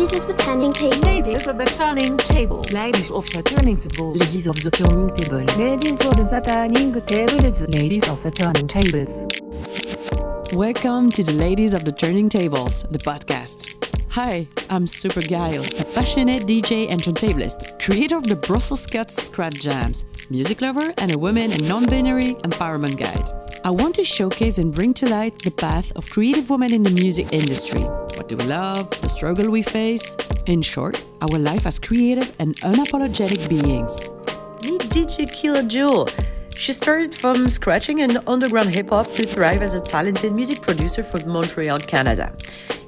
Ladies of the turning table. Ladies of the turning table. Ladies of the turning table. Ladies of the turning tables. Ladies of the turning tables. Ladies of the turning tables. Welcome to the Ladies of the Turning Tables, the podcast. Hi, I'm Super Gail, a passionate DJ and turntablist, creator of the Brussels Cuts Scratch Jams, music lover, and a woman and non binary empowerment guide. I want to showcase and bring to light the path of creative women in the music industry. What do we love, the struggle we face, in short, our life as creative and unapologetic beings. Meet DJ Killa Jewel. She started from scratching and underground hip hop to thrive as a talented music producer for Montreal, Canada.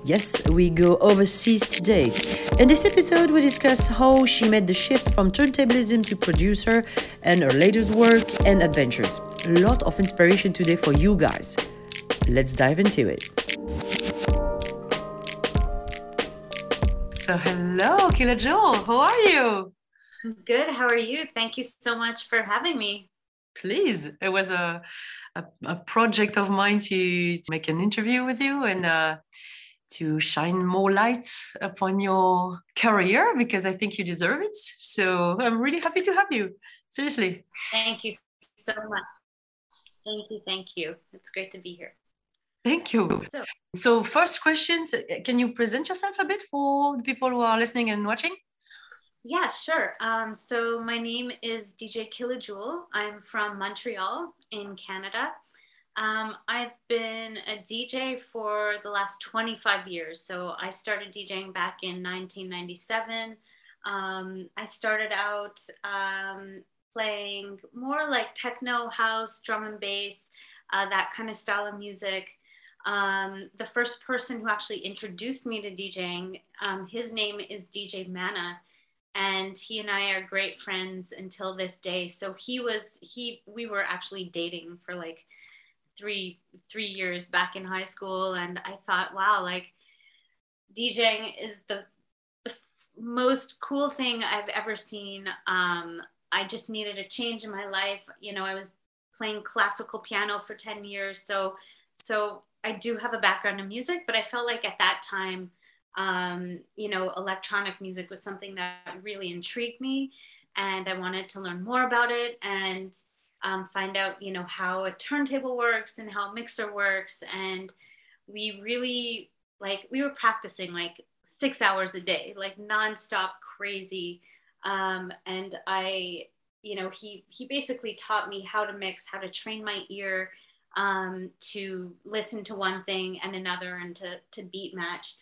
Yes, we go overseas today. In this episode, we discuss how she made the shift from turntablism to producer and her latest work and adventures. A lot of inspiration today for you guys. Let's dive into it. So, hello, Killa Jewel. How are you? Good. How are you? Thank you so much for having me. Please. It was a, a, a project of mine to, to, make an interview with you and uh, to shine more light upon your career because I think you deserve it. So, I'm really happy to have you. Seriously. Thank you so much. Thank you. Thank you. It's great to be here. Thank you. So, so, first questions can you present yourself a bit for the people who are listening and watching? Yeah, sure. Um, so, my name is DJ Killa Jewel. I'm from Montreal in Canada. Um, I've been a DJ for the last 25 years. So, I started DJing back in 1997. Um, I started out um, playing more like techno, house, drum and bass, uh, that kind of style of music um, the first person who actually introduced me to DJing, um, his name is DJ Mana, and he and I are great friends until this day. So he was he we were actually dating for like three three years back in high school, and I thought, wow, like DJing is the, the most cool thing I've ever seen. Um, I just needed a change in my life. You know, I was playing classical piano for 10 years. So, so I do have a background in music, but I felt like at that time, um, you know, electronic music was something that really intrigued me, and I wanted to learn more about it and um, find out, you know, how a turntable works and how a mixer works. And we really like we were practicing like six hours a day, like nonstop, crazy. Um, and I, you know, he he basically taught me how to mix, how to train my ear um, to listen to one thing and another and to, to beat match.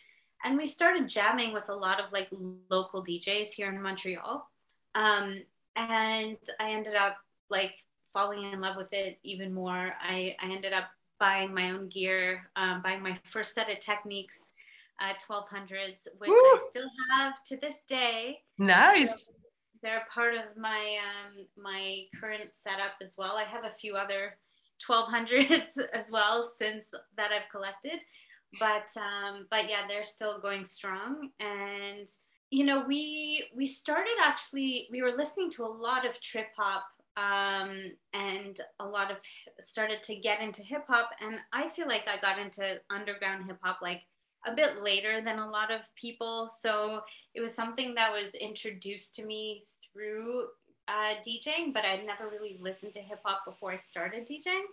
And we started jamming with a lot of like local DJs here in Montreal. Um, and I ended up like falling in love with it even more. I, I ended up buying my own gear, um, buying my first set of Technics uh, 1200s, which Woo! I still have to this day. Nice. So they're part of my um, my current setup as well. I have a few other 1200s as well since that I've collected. But um, but yeah, they're still going strong. And you know, we we started actually we were listening to a lot of trip hop um, and a lot of started to get into hip hop. And I feel like I got into underground hip hop like a bit later than a lot of people. So it was something that was introduced to me through uh, DJing, but I'd never really listened to hip hop before I started DJing.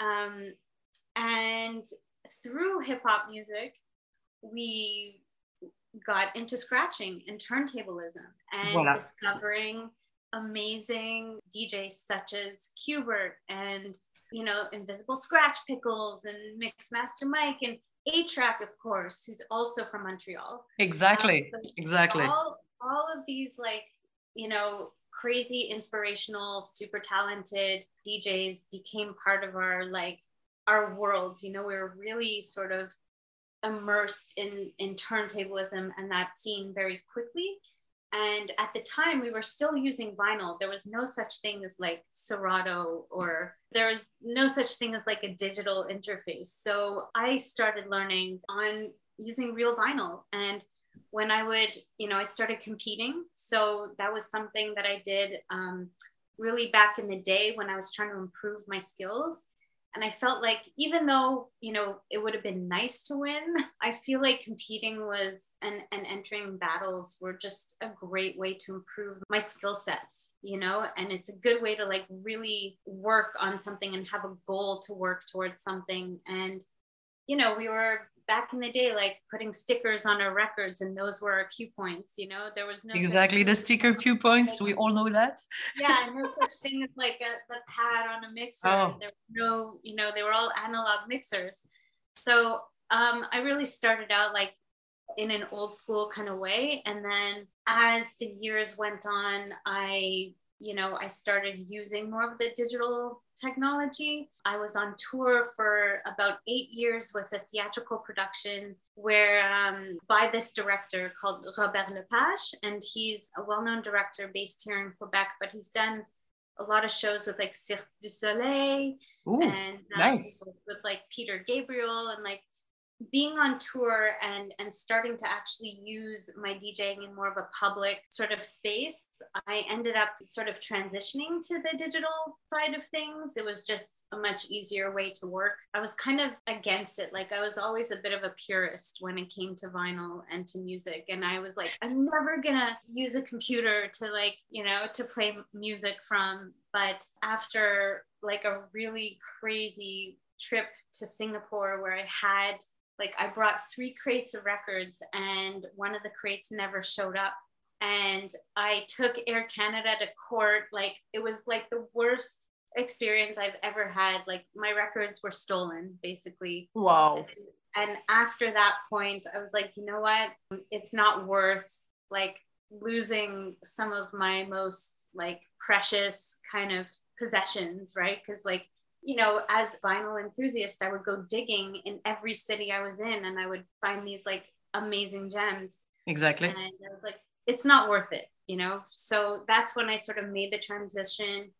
Um, and through hip hop music, we got into scratching and turntablism and discovering amazing DJs such as Qbert and you know Invisibl Skratch Piklz and Mixmaster Mike and A-Trak, of course, who's also from Montreal. Exactly. Um, so exactly. All, all of these like you know crazy inspirational super talented djs became part of our like our world you know we were really sort of immersed in in turntablism and that scene very quickly and at the time we were still using vinyl there was no such thing as like serato or there was no such thing as like a digital interface so i started learning on using real vinyl and when I would, you know, I started competing. So that was something that I did um, really back in the day when I was trying to improve my skills. And I felt like even though, you know, it would have been nice to win, I feel like competing was and, and entering battles were just a great way to improve my skill sets, you know, and it's a good way to like really work on something and have a goal to work towards something. And, you know, we were back in the day like putting stickers on our records and those were our cue points you know? There was no exactly the sticker cue points we all know that. Yeah no such thing as like a, the pad on a mixer oh. there were no you know they were all analog mixers. So um, i really started out like in an old school kind of way and then as the years went on i you know, I started using more of the digital technology. I was on tour for about eight years with a theatrical production where um, by this director called Robert Lepage, and he's a well-known director based here in Quebec, but he's done a lot of shows with like Cirque du Soleil Ooh, and um, nice. with, with like Peter Gabriel and like being on tour and and starting to actually use my DJing in more of a public sort of space, I ended up sort of transitioning to the digital side of things. It was just a much easier way to work. I was kind of against it. Like I was always a bit of a purist when it came to vinyl and to music. And I was like, I'm never gonna use a computer to like, you know, to play music from. But after like a really crazy trip to Singapore where I had like I brought three crates of records and one of the crates never showed up. And I took Air Canada to court. Like it was like the worst experience I've ever had. Like my records were stolen basically. Wow. And, and after that point, I was like, you know what? It's not worth like losing some of my most like precious kind of possessions, right? Because like you know, as vinyl enthusiast, I would go digging in every city I was in and I would find these like amazing gems. Exactly. And I was like, it's not worth it, you know? So that's when I sort of made the transition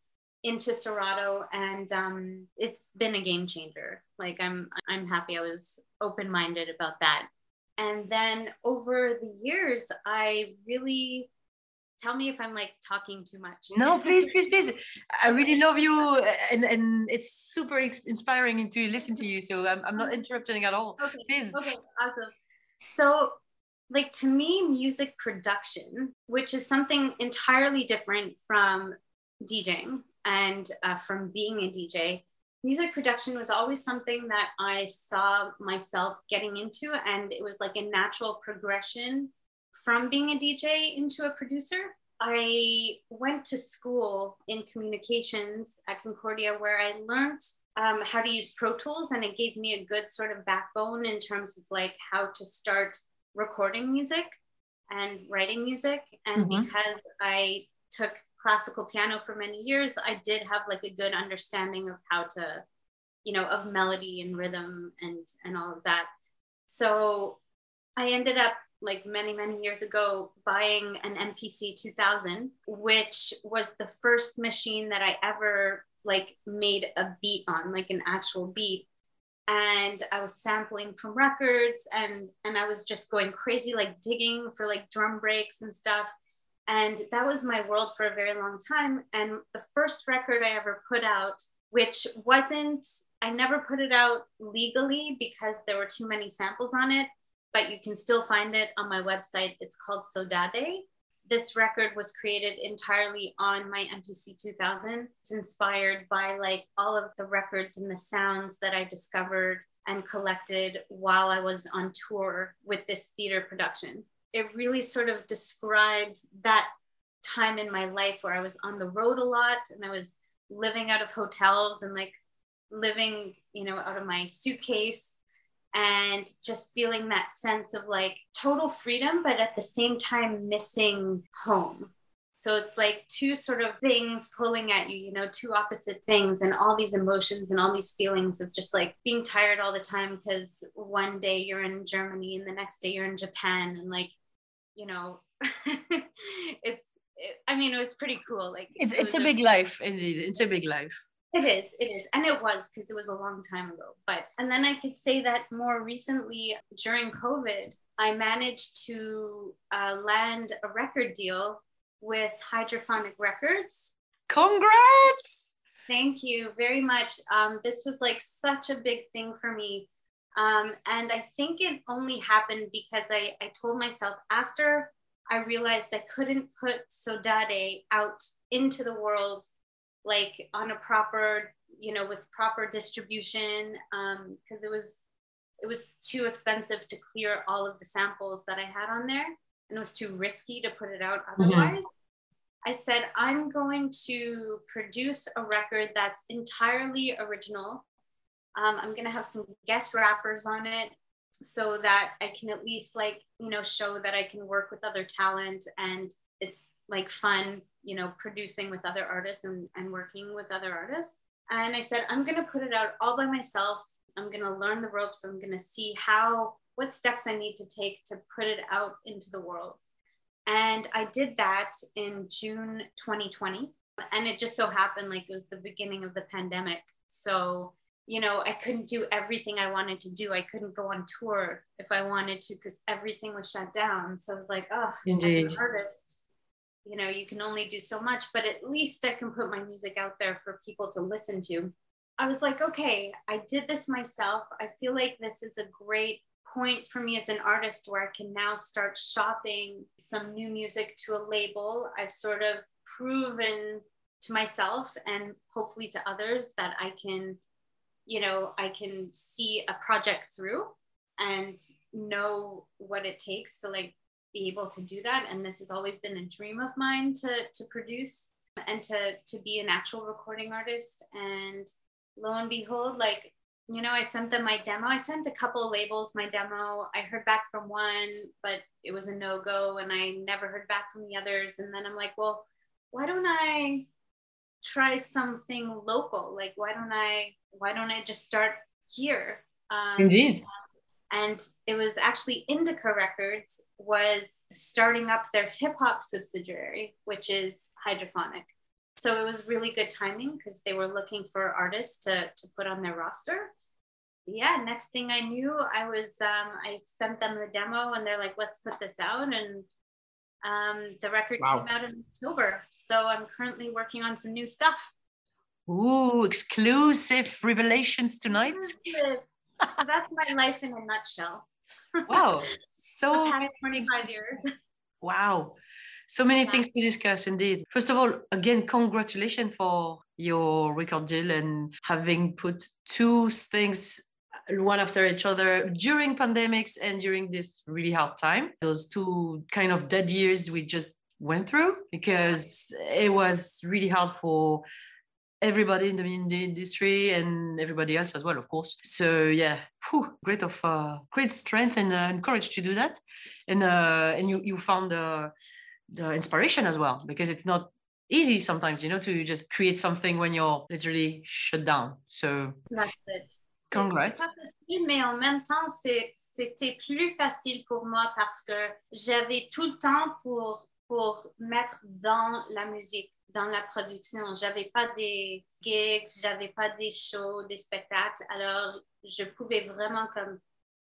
into Serato and um, it's been a game changer. Like I'm I'm happy I was open-minded about that. And then over the years, I really tell me if I'm like talking too much. No, please, please, please. I really love you, and and it's super inspiring to listen to you. So I'm I'm not interrupting at all. Okay. Please. Okay. Awesome. So, like to me, music production, which is something entirely different from DJing and uh, from being a DJ. Music production was always something that I saw myself getting into, and it was like a natural progression from being a DJ into a producer. I went to school in communications at Concordia where I learned um, how to use Pro Tools and it gave me a good sort of backbone in terms of like how to start recording music and writing music. And mm-hmm. because I took classical piano for many years, I did have like a good understanding of how to, you know, of melody and rhythm and and all of that. So I ended up like many many years ago buying an MPC 2000 which was the first machine that I ever like made a beat on like an actual beat. And I was sampling from records and and I was just going crazy like digging for like drum breaks and stuff. And that was my world for a very long time. And the first record I ever put out which wasn't I never put it out legally because there were too many samples on it but you can still find it on my website. It's called Sodade. This record was created entirely on my MPC 2000. It's inspired by like all of the records and the sounds that I discovered and collected while I was on tour with this theater production. It really sort of describes that time in my life where I was on the road a lot and I was living out of hotels and like living, you know, out of my suitcase and just feeling that sense of like total freedom, but at the same time missing home. So it's like two sort of things pulling at you, you know, two opposite things, and all these emotions and all these feelings of just like being tired all the time because one day you're in Germany and the next day you're in Japan, and like, you know, it's, it, I mean, it was pretty cool. Like, it's, it it's a big life, indeed. It's a big life. It is, it is. And it was because it was a long time ago. But, and then I could say that more recently during COVID, I managed to uh, land a record deal with Hydrofonik Records. Congrats! Thank you very much. Um, this was like such a big thing for me. Um, and I think it only happened because I, I told myself after I realized I couldn't put Sodade out into the world like on a proper, you know, with proper distribution, because um, it was it was too expensive to clear all of the samples that I had on there, and it was too risky to put it out mm-hmm. otherwise. Mm-hmm. I said, I'm going to produce a record that's entirely original. Um, I'm going to have some guest rappers on it so that I can at least like, you know, show that I can work with other talent and it's like fun, you know, producing with other artists and, and working with other artists. And I said, I'm going to put it out all by myself. I'm going to learn the ropes. I'm going to see how, what steps I need to take to put it out into the world. And I did that in June 2020. And it just so happened like it was the beginning of the pandemic. So you know, I couldn't do everything I wanted to do. I couldn't go on tour if I wanted to because everything was shut down. So I was like, oh, Indeed. as an artist, you know, you can only do so much, but at least I can put my music out there for people to listen to. I was like, okay, I did this myself. I feel like this is a great point for me as an artist where I can now start shopping some new music to a label. I've sort of proven to myself and hopefully to others that I can you know i can see a project through and know what it takes to like be able to do that. And this has always been a dream of mine to to produce and to to be an actual recording artist. And lo and behold like you know i sent them my demo. I sent a couple labels my demo. I heard back from one but it was a no-go and i never heard back from the others. And then i'm like well why don't i try something local? Like why don't i why don't I just start here? Um, Indeed. And it was actually Indica Records was starting up their hip hop subsidiary, which is Hydrofonik. So it was really good timing because they were looking for artists to, to put on their roster. Yeah, next thing I knew, I was um, I sent them the demo and they're like, let's put this out. And um, the record wow. came out in October. So I'm currently working on some new stuff. Ooh, exclusive revelations tonight. So that's my life in a nutshell. Wow. So 25 years. Wow. So many yeah. things to discuss indeed. First of all, again, congratulations for your record deal and having put two things one after each other during pandemics and during this really hard time. Those two kind of dead years we just went through because it was really hard for everybody in the, in the industry and everybody else as well, of course. So yeah, whew, great of uh, great strength and, uh, and courage to do that, and uh, and you you found the the inspiration as well because it's not easy sometimes, you know, to just create something when you're literally shut down. So that's it. Congrats. pas facile, mais en même temps, c'était plus facile pour moi parce que j'avais tout le temps pour, pour mettre dans la musique dans la production. J'avais pas des gigs, j'avais pas des shows, des spectacles. Alors, je pouvais vraiment comme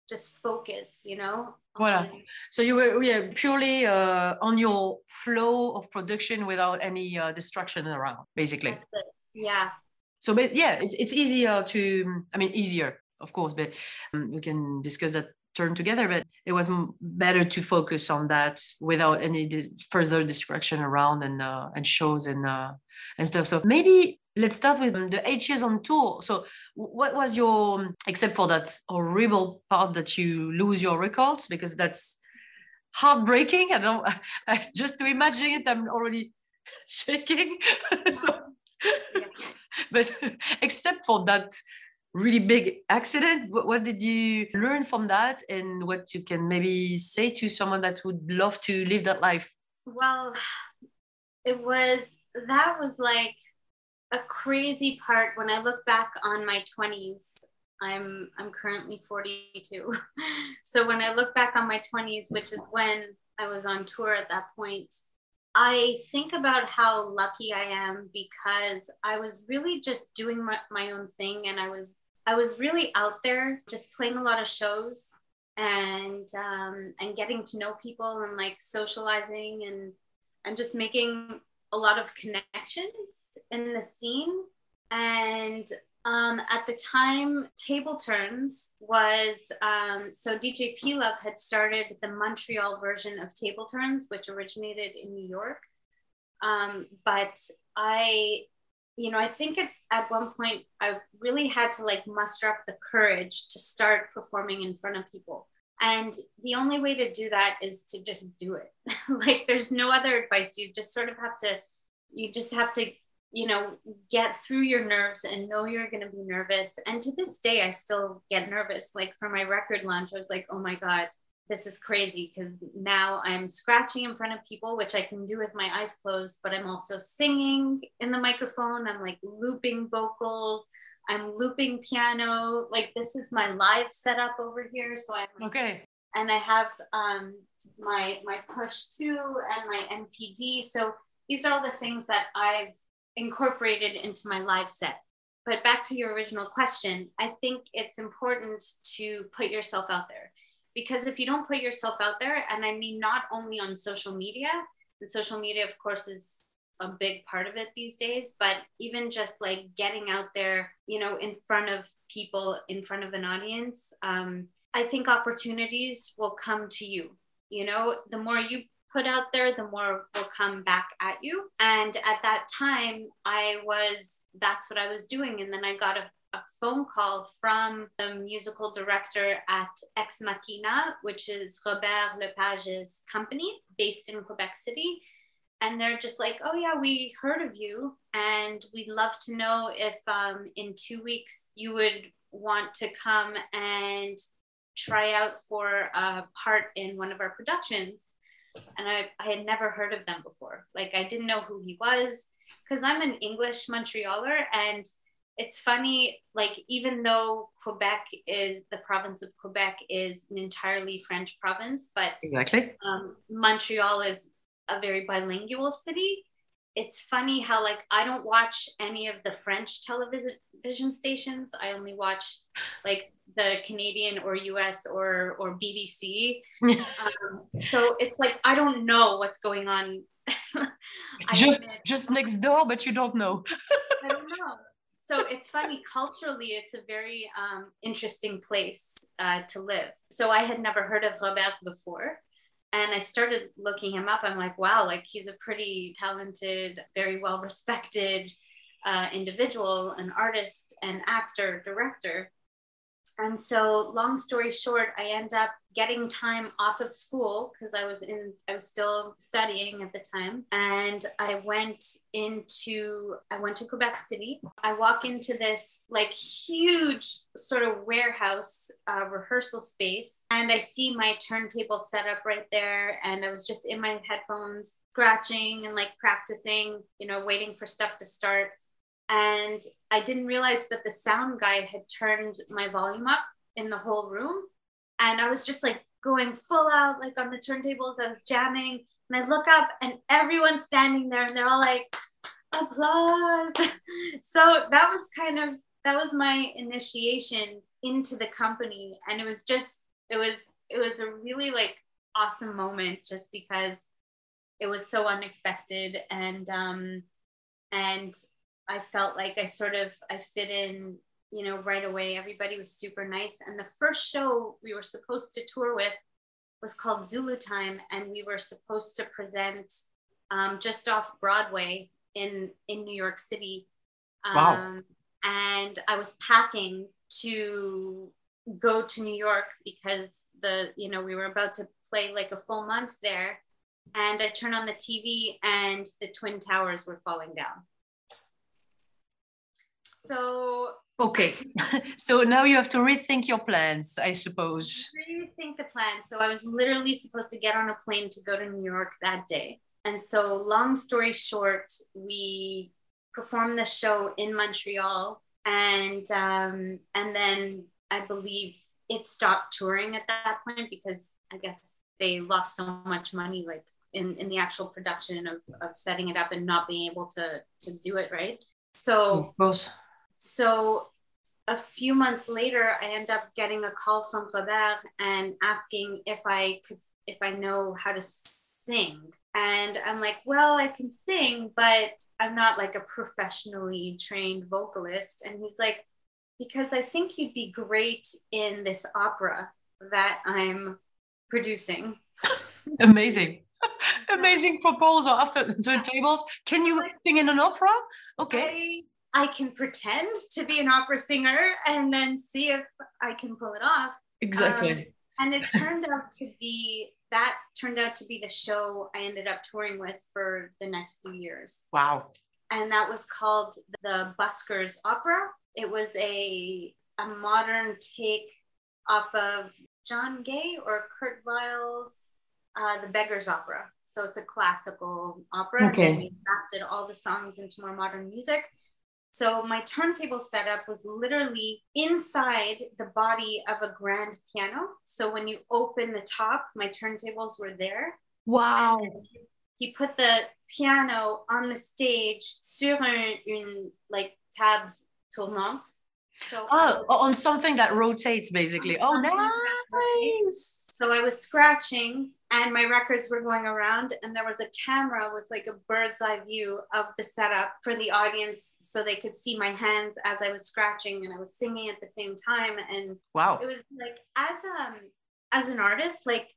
just focus, you know? Voilà. So you were yeah, purely uh, on your flow of production without any uh, distraction around, basically. Yeah. So, but yeah, it, it's easier to, I mean, easier, of course, but um, we can discuss that turn together but it was better to focus on that without any dis- further distraction around and uh, and shows and uh, and stuff. So maybe let's start with the eight years on tour so what was your except for that horrible part that you lose your records because that's heartbreaking. I don't I, just to imagine it i'm already shaking. So but except for that really big accident. What, what, did you learn from that? And what you can maybe say to someone that would love to live that life? Well it was that was like a crazy part. When i look back on my 20s i'm i'm currently 42 so when i look back on my 20s which is when i was on tour at that point I think about how lucky I am because I was really just doing my, my own thing and I was I was really out there just playing a lot of shows and um, and getting to know people and like socializing and and just making a lot of connections in the scene and um, at the time, Table Turns was um, so DJ P Love had started the Montreal version of Table Turns, which originated in New York. Um, but I, you know, I think at, at one point I really had to like muster up the courage to start performing in front of people. And the only way to do that is to just do it. like there's no other advice. You just sort of have to, you just have to you know, get through your nerves and know you're going to be nervous. And to this day, I still get nervous. Like for my record launch, I was like, oh my God, this is crazy because now I'm scratching in front of people, which I can do with my eyes closed, but I'm also singing in the microphone. I'm like looping vocals. I'm looping piano. Like this is my live setup over here. So I'm okay. And I have um, my my push two and my MPD. So these are all the things that I've incorporated into my live set. But back to your original question, I think it's important to put yourself out there because if you don't put yourself out there, and I mean not only on social media, and social media, of course, is a big part of it these days, but even just like getting out there, you know, in front of people, in front of an audience, um, I think opportunities will come to you. You know, the more you put out there, the more will come back at you. And at that time, I was, that's what I was doing. And then I got a, a phone call from the musical director at Ex Machina, which is Robert Lepage's company based in Quebec City. And they're just like, oh, yeah, we heard of you. And we'd love to know if um, in two weeks you would want to come and try out for a part in one of our productions and I, I had never heard of them before. Like I didn't know who he was because I'm an English Montrealer and it's funny, like even though Quebec is the province of Quebec is an entirely French province, but exactly um, Montreal is a very bilingual city. It's funny how like I don't watch any of the French television stations. I only watch like the Canadian or US or or BBC. um, so it's like I don't know what's going on. just just next door, but you don't know. I don't know. So it's funny culturally, it's a very um, interesting place uh, to live. So I had never heard of Robert before. And I started looking him up. I'm like, wow, like he's a pretty talented, very well respected uh, individual, an artist, an actor, director and so long story short i end up getting time off of school because i was in i was still studying at the time. And i went into i went to quebec city. I walk into this like huge sort of warehouse uh, rehearsal space and i see my turntable set up right there. And i was just in my headphones scratching and like practicing you know waiting for stuff to start. And I didn't realize, but the sound guy had turned my volume up in the whole room. And I was just like going full out, like on the turntables. I was jamming. And I look up and everyone's standing there and they're all like, applause. so that was kind of, that was my initiation into the company. And it was just, it was, it was a really like awesome moment just because it was so unexpected and, um, and I felt like I sort of I fit in, you know, right away. Everybody was super nice. And the first show we were supposed to tour with was called Zulu Time, and we were supposed to present um, just off Broadway in in New York City. Um, wow. And I was packing to go to New York because the you know we were about to play like a full month there, and I turn on the TV and the Twin Towers were falling down. So okay, so now you have to rethink your plans, I suppose. Rethink the plan. So I was literally supposed to get on a plane to go to New York that day, and so long story short, we performed the show in Montreal, and um, and then I believe it stopped touring at that point because I guess they lost so much money, like in, in the actual production of, of setting it up and not being able to to do it right. So of course so a few months later, I end up getting a call from Robert and asking if I could, if I know how to sing. And I'm like, well, I can sing, but I'm not like a professionally trained vocalist. And he's like, because I think you'd be great in this opera that I'm producing. Amazing. Amazing proposal after the tables. Can you sing in an opera? Okay. I, I can pretend to be an opera singer and then see if I can pull it off. Exactly. Um, and it turned out to be that turned out to be the show I ended up touring with for the next few years. wow. And that was called the Buskers Opera. It was a a modern take off of John Gay or Kurt Weill's uh, The Beggar's Opera. So it's a classical opera. Okay. And we adapted all the songs into more modern music. So my turntable setup was literally inside the body of a grand piano. So when you open the top, my turntables were there. Wow. He put the piano on the stage sur un, une like table tournante. So Oh, was- on something that rotates basically. Oh, nice. So I was scratching and my records were going around and there was a camera with like a bird's eye view of the setup for the audience so they could see my hands as I was scratching and I was singing at the same time and Wow. it was like as um as an artist like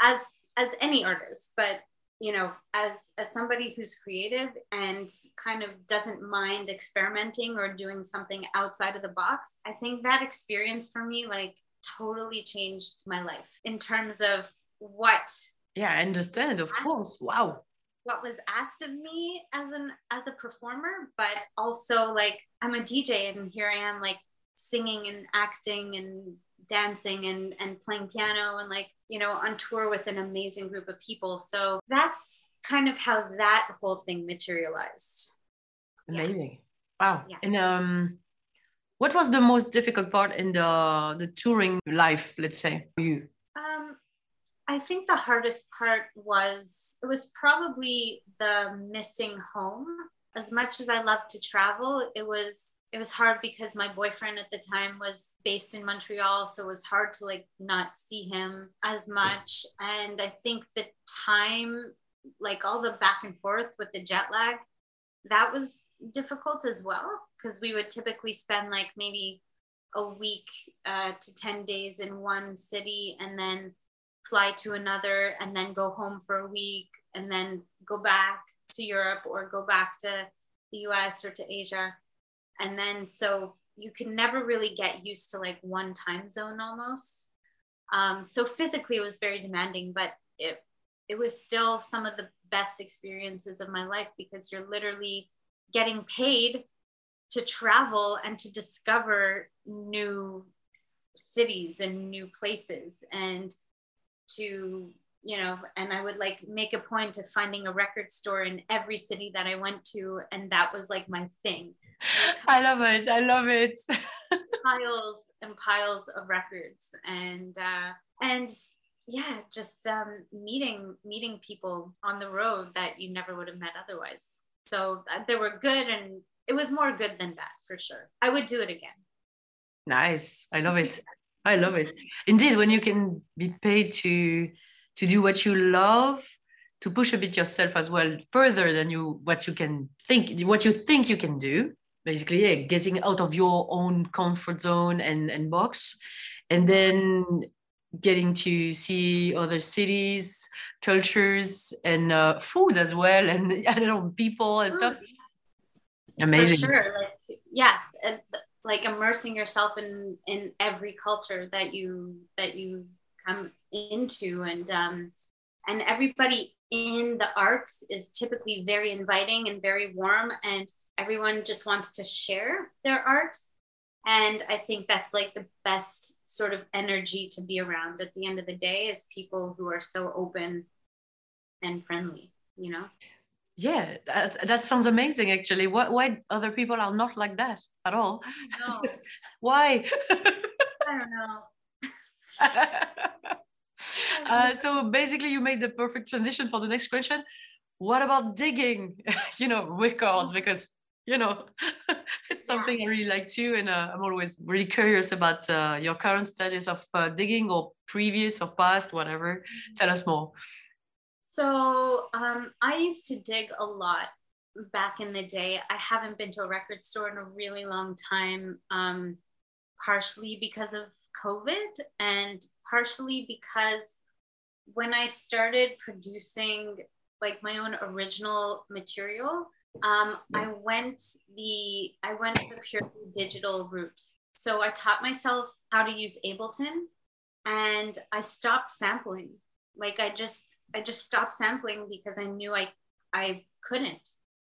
as as any artist but you know as as somebody who's creative and kind of doesn't mind experimenting or doing something outside of the box i think that experience for me like totally changed my life in terms of what Yeah, I understand. Of I- course. Wow. what was asked of me as an as a performer but also like i'm a dj and here i am like singing and acting and dancing and and playing piano and like you know on tour with an amazing group of people so that's kind of how that whole thing materialized Yeah. Amazing. Wow. Yeah. And um, what was the most difficult part in the the touring life? Let's say for you. Um, I think the hardest part was it was probably the missing home. As much as I love to travel, it was it was hard because my boyfriend at the time was based in Montreal, so it was hard to like not see him as much. And I think the time, like all the back and forth with the jet lag, that was difficult as well because we would typically spend like maybe a week uh, to 10 days in one city and then fly to another and then go home for a week and then go back to Europe or go back to the US or to Asia. And then so you can never really get used to like one time zone almost. Um, so physically it was very demanding, but it it was still some of the best experiences of my life because you're literally getting paid to travel and to discover new cities and new places and to you know and i would like make a point of finding a record store in every city that i went to and that was like my thing I love it. I love it. piles and piles of records and uh and yeah just um meeting meeting people on the road that you never would have met otherwise so uh, they were good and it was more good than bad for sure i would do it again nice. I love it. I love it. Indeed, when you can be paid to to do what you love, to push a bit yourself as well further than you what you can think what you think you can do. Basically, yeah, getting out of your own comfort zone and, and box, and then getting to see other cities, cultures, and uh, food as well, and I don't know, people and stuff. Amazing. For sure. Like, yeah. like immersing yourself in in every culture that you that you come into and um and everybody in the arts is typically very inviting and very warm and everyone just wants to share their art and i think that's like the best sort of energy to be around at the end of the day is people who are so open and friendly you know Yeah, that, that sounds amazing actually. Why, why other people are not like that at all? no Why? i don't know uh, so basically, you made the perfect transition for the next question. What about digging? you know, records because you know it's something I really like too, and uh, I'm always really curious about uh, your current status of uh, digging or previous or past, whatever. Tell us more. So um, I used to dig a lot back in the day. I haven't been to a record store in a really long time, um, partially because of COVID and partially because when I started producing like my own original material, um, I went the I went the purely digital route. So I taught myself how to use Ableton, and I stopped sampling. Like I just I just stopped sampling because I knew I I couldn't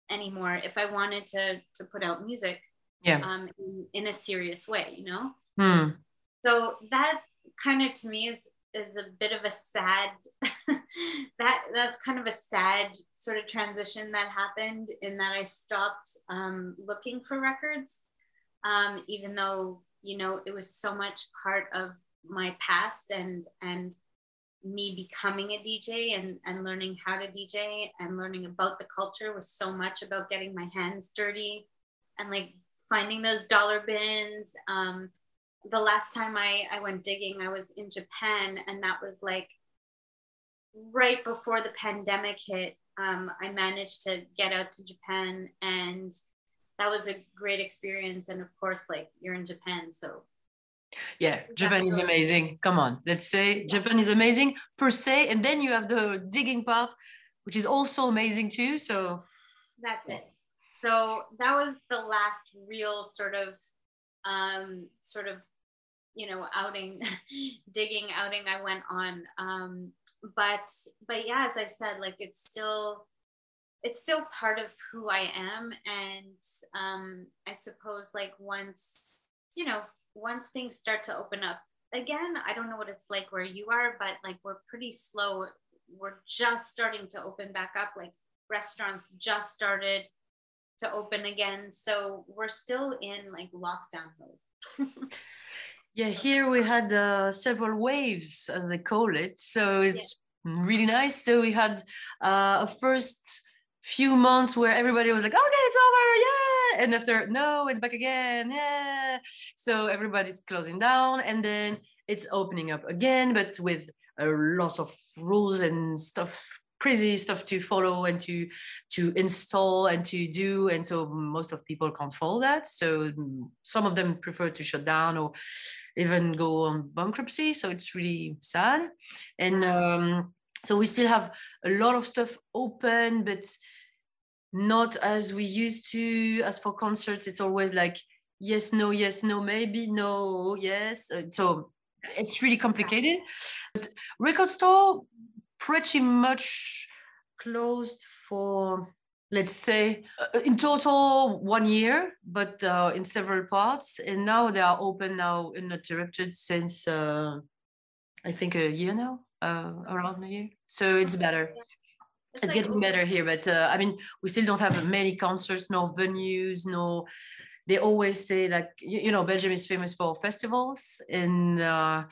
anymore if I wanted to to put out music. Yeah. Um, in, in a serious way, you know. Hmm. So that kind of to me is is a bit of a sad that that's kind of a sad sort of transition that happened in that I stopped um, looking for records, um, even though you know it was so much part of my past and and me becoming a DJ and, and learning how to DJ and learning about the culture was so much about getting my hands dirty and like finding those dollar bins. Um, the last time I, I went digging, I was in Japan, and that was like right before the pandemic hit. Um, I managed to get out to Japan, and that was a great experience. And of course, like you're in Japan, so Yeah, Japan is amazing. Come on, let's say Japan is amazing per se, and then you have the digging part, which is also amazing too. So that's it. So that was the last real sort of, um, sort of, you know, outing, digging outing I went on. Um, but but yeah, as I said, like it's still it's still part of who I am, and um, I suppose like once you know once things start to open up again, I don't know what it's like where you are, but like we're pretty slow. We're just starting to open back up. Like restaurants just started to open again, so we're still in like lockdown mode. yeah, here we had uh, several waves, as they call it. So it's really nice. So we had uh, a first few months where everybody was like, okay, it's over, yeah. And after, no, it's back again, yeah. So everybody's closing down and then it's opening up again, but with a lot of rules and stuff crazy stuff to follow and to to install and to do and so most of people can't follow that. So mm, some of them prefer to shut down or even go on bankruptcy so it's really sad. And um, so we still have a lot of stuff open but not as we used to. As for concerts it's always like yes no yes no maybe no yes. Uh, so it's really complicated. But record store pretty much closed for let's say uh, in total one year but uh, in several parts. And now they are open now uninterrupted since uh, i think a year now uh, around a year. So it's better. It's, like getting better here but uh, i mean we still don't have many concerts no venues no they always say like you, you know belgium is famous for festivals and uh,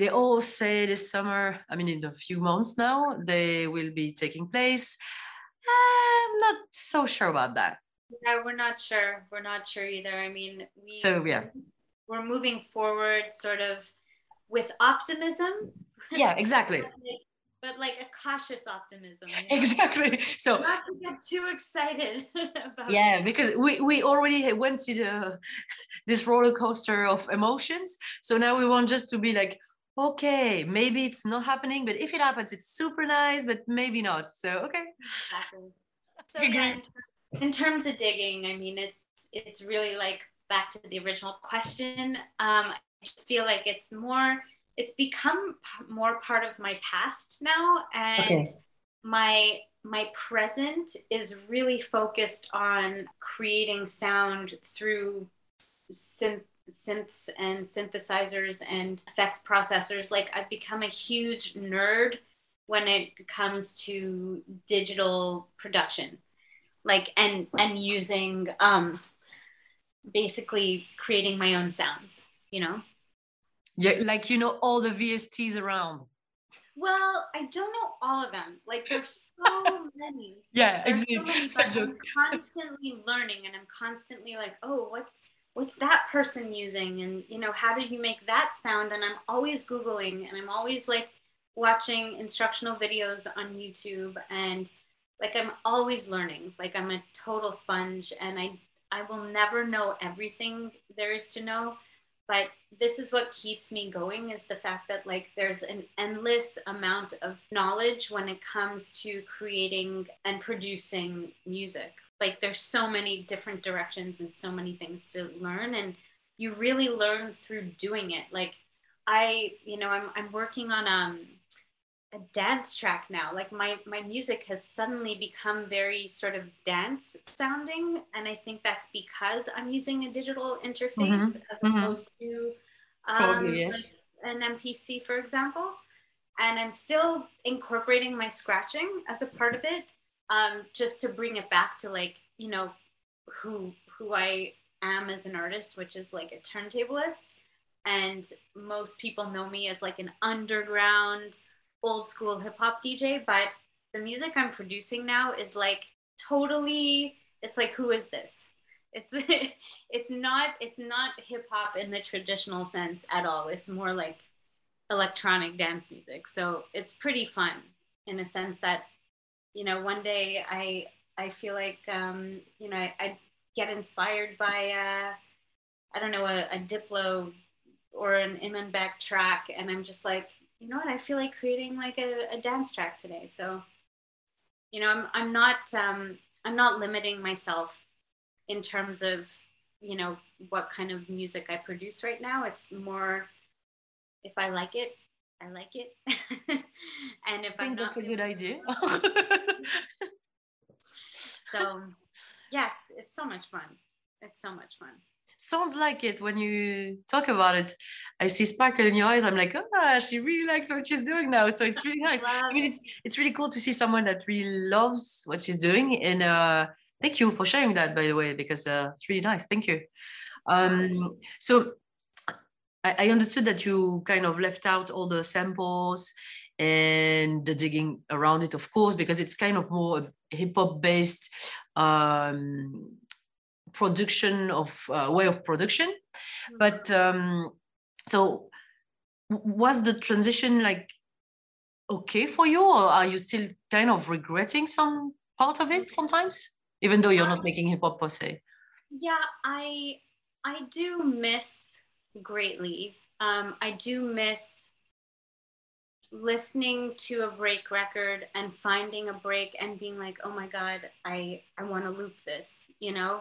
they all say this summer i mean in a few months now they will be taking place i'm not so sure about that Yeah, we're not sure. We're not sure either. I mean, we so yeah we're moving forward sort of with optimism, yeah exactly but like, a cautious optimism. you know? exactly so Not to get too excited about yeah because we we already went to the this roller coaster of emotions so now we want just to be like okay maybe it's not happening but if it happens it's super nice but maybe not so okay Exactly. So yeah, in, terms of digging, I mean, it's it's really like back to the original question. Um, I just feel like it's more, it's become p- more part of my past now, and Okay. my my present is really focused on creating sound through synth synths and synthesizers and effects processors like i've become a huge nerd when it comes to digital production. Like and and using um basically creating my own sounds you know? Yeah like you know all the vsts around. Well i don't know all of them. Like there's so many. Yeah There's exactly. so many, I'm constantly learning and I'm constantly like, oh, what's what's that person using? And you know, how did you make that sound? And I'm always Googling and I'm always like watching instructional videos on YouTube and like I'm always learning. Like I'm a total sponge and I I will never know everything there is to know, but this is what keeps me going is the fact that like there's an endless amount of knowledge when it comes to creating and producing music. Like there's so many different directions and so many things to learn and you really learn through doing it. Like I, you know, I'm I'm working on um a dance track now. Like my my music has suddenly become very sort of dance sounding, and I think that's because I'm using a digital interface Mhm, as mhm. opposed to um, Probably, yes. like an MPC, for example. And I'm still incorporating my scratching as a part of it, um, just to bring it back to like you know who who I am as an artist, which is like a turntablist. And most people know me as like an underground old school hip hop DJ, but the music I'm producing now is like totally it's like who is this? It's it's not it's not hip hop in the traditional sense at all. It's more like electronic dance music. So it's pretty fun in a sense that you know one day I I feel like um, you know I, I get inspired by uh, I don't know a, a Diplo or an Imanbek track, and I'm just like, you know what? I feel like creating like a, a dance track today. So, you know, I'm I'm not um, I'm not limiting myself in terms of you know what kind of music I produce right now. It's more if I like it, I like it, and if I I'm think not that's a good idea. so yeah, it's, so much fun. It's so much fun. Sounds like it when you talk about it. I see sparkle in your eyes. I'm like, ah, she really likes what she's doing now. So it's really nice. I mean, it. it's it's really cool to see someone that really loves what she's doing. And uh, thank you for sharing that, by the way, because uh, it's really nice. Thank you. Um, so I, I understood that you kind of left out all the samples and the digging around it, of course, because it's kind of more hip hop based um, production of uh, way of production. But um, so was the transition like okay for you, or are you still kind of regretting some part of it sometimes, even though you're not making hip hop per se? yeah i i do miss greatly um i do miss listening to a break record and finding a break and being like oh my god i i want to loop this you know?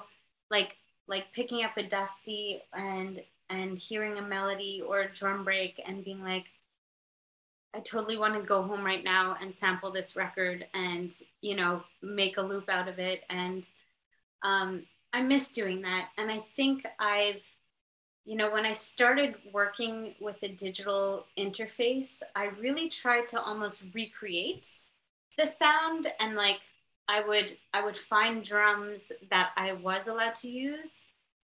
Like like picking up a dusty and and hearing a melody or a drum break and being like I totally want to go home right now and sample this record and you know make a loop out of it. And um, I miss doing that. And I think I've you know when I started working with a digital interface I really tried to almost recreate the sound and like I would I would find drums that I was allowed to use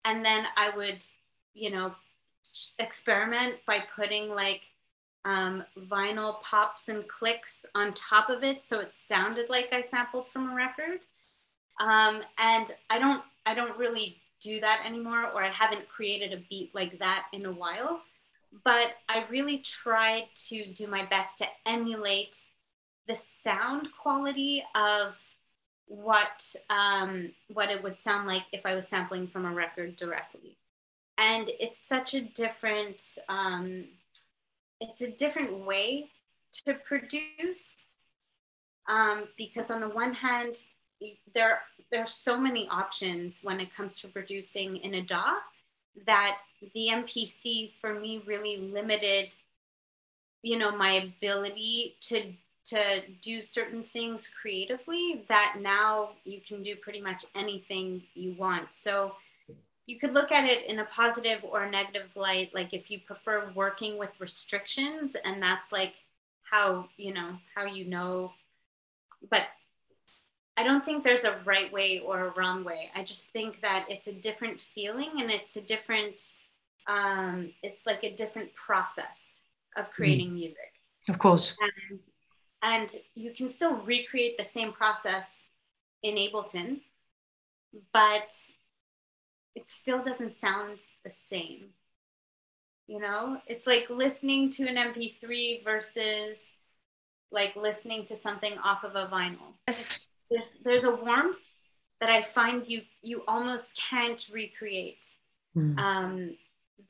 and then I would you know experiment by putting like um, vinyl pops and clicks on top of it, so it sounded like I sampled from a record. Um, and I don't, I don't really do that anymore, or I haven't created a beat like that in a while. But I really tried to do my best to emulate the sound quality of what um, what it would sound like if I was sampling from a record directly. And it's such a different um, it's a different way to produce um, because on the one hand there there's so many options when it comes to producing in a DAW that the MPC for me really limited you know my ability to to do certain things creatively that now you can do pretty much anything you want. So you could look at it in a positive or a negative light like if you prefer working with restrictions and that's like how you know how you know. But i don't think there's a right way or a wrong way i just think that it's a different feeling and it's a different um, it's like a different process of creating music Of course. and and you can still recreate the same process in ableton but it still doesn't sound the same you know it's like listening to an mp3 versus like listening to something off of a vinyl. Yes. There's, a warmth that I find you you almost can't recreate Mm. um,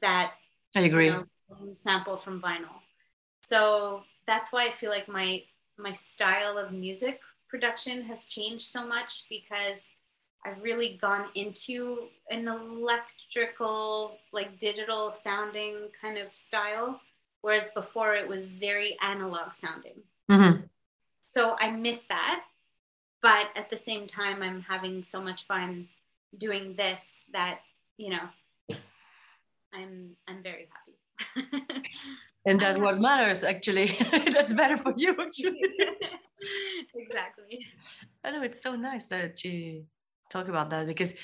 that I agree. you know, sample from vinyl. So that's why I feel like my my style of music production has changed so much because I've really gone into an electrical, like digital sounding kind of style, whereas before it was very analog sounding. Mhm. So I miss that, but at the same time, I'm having so much fun doing this that you know, I'm I'm very happy. And that's what matters, actually. that's better for you, actually. exactly. I know it's so nice that you talk about that because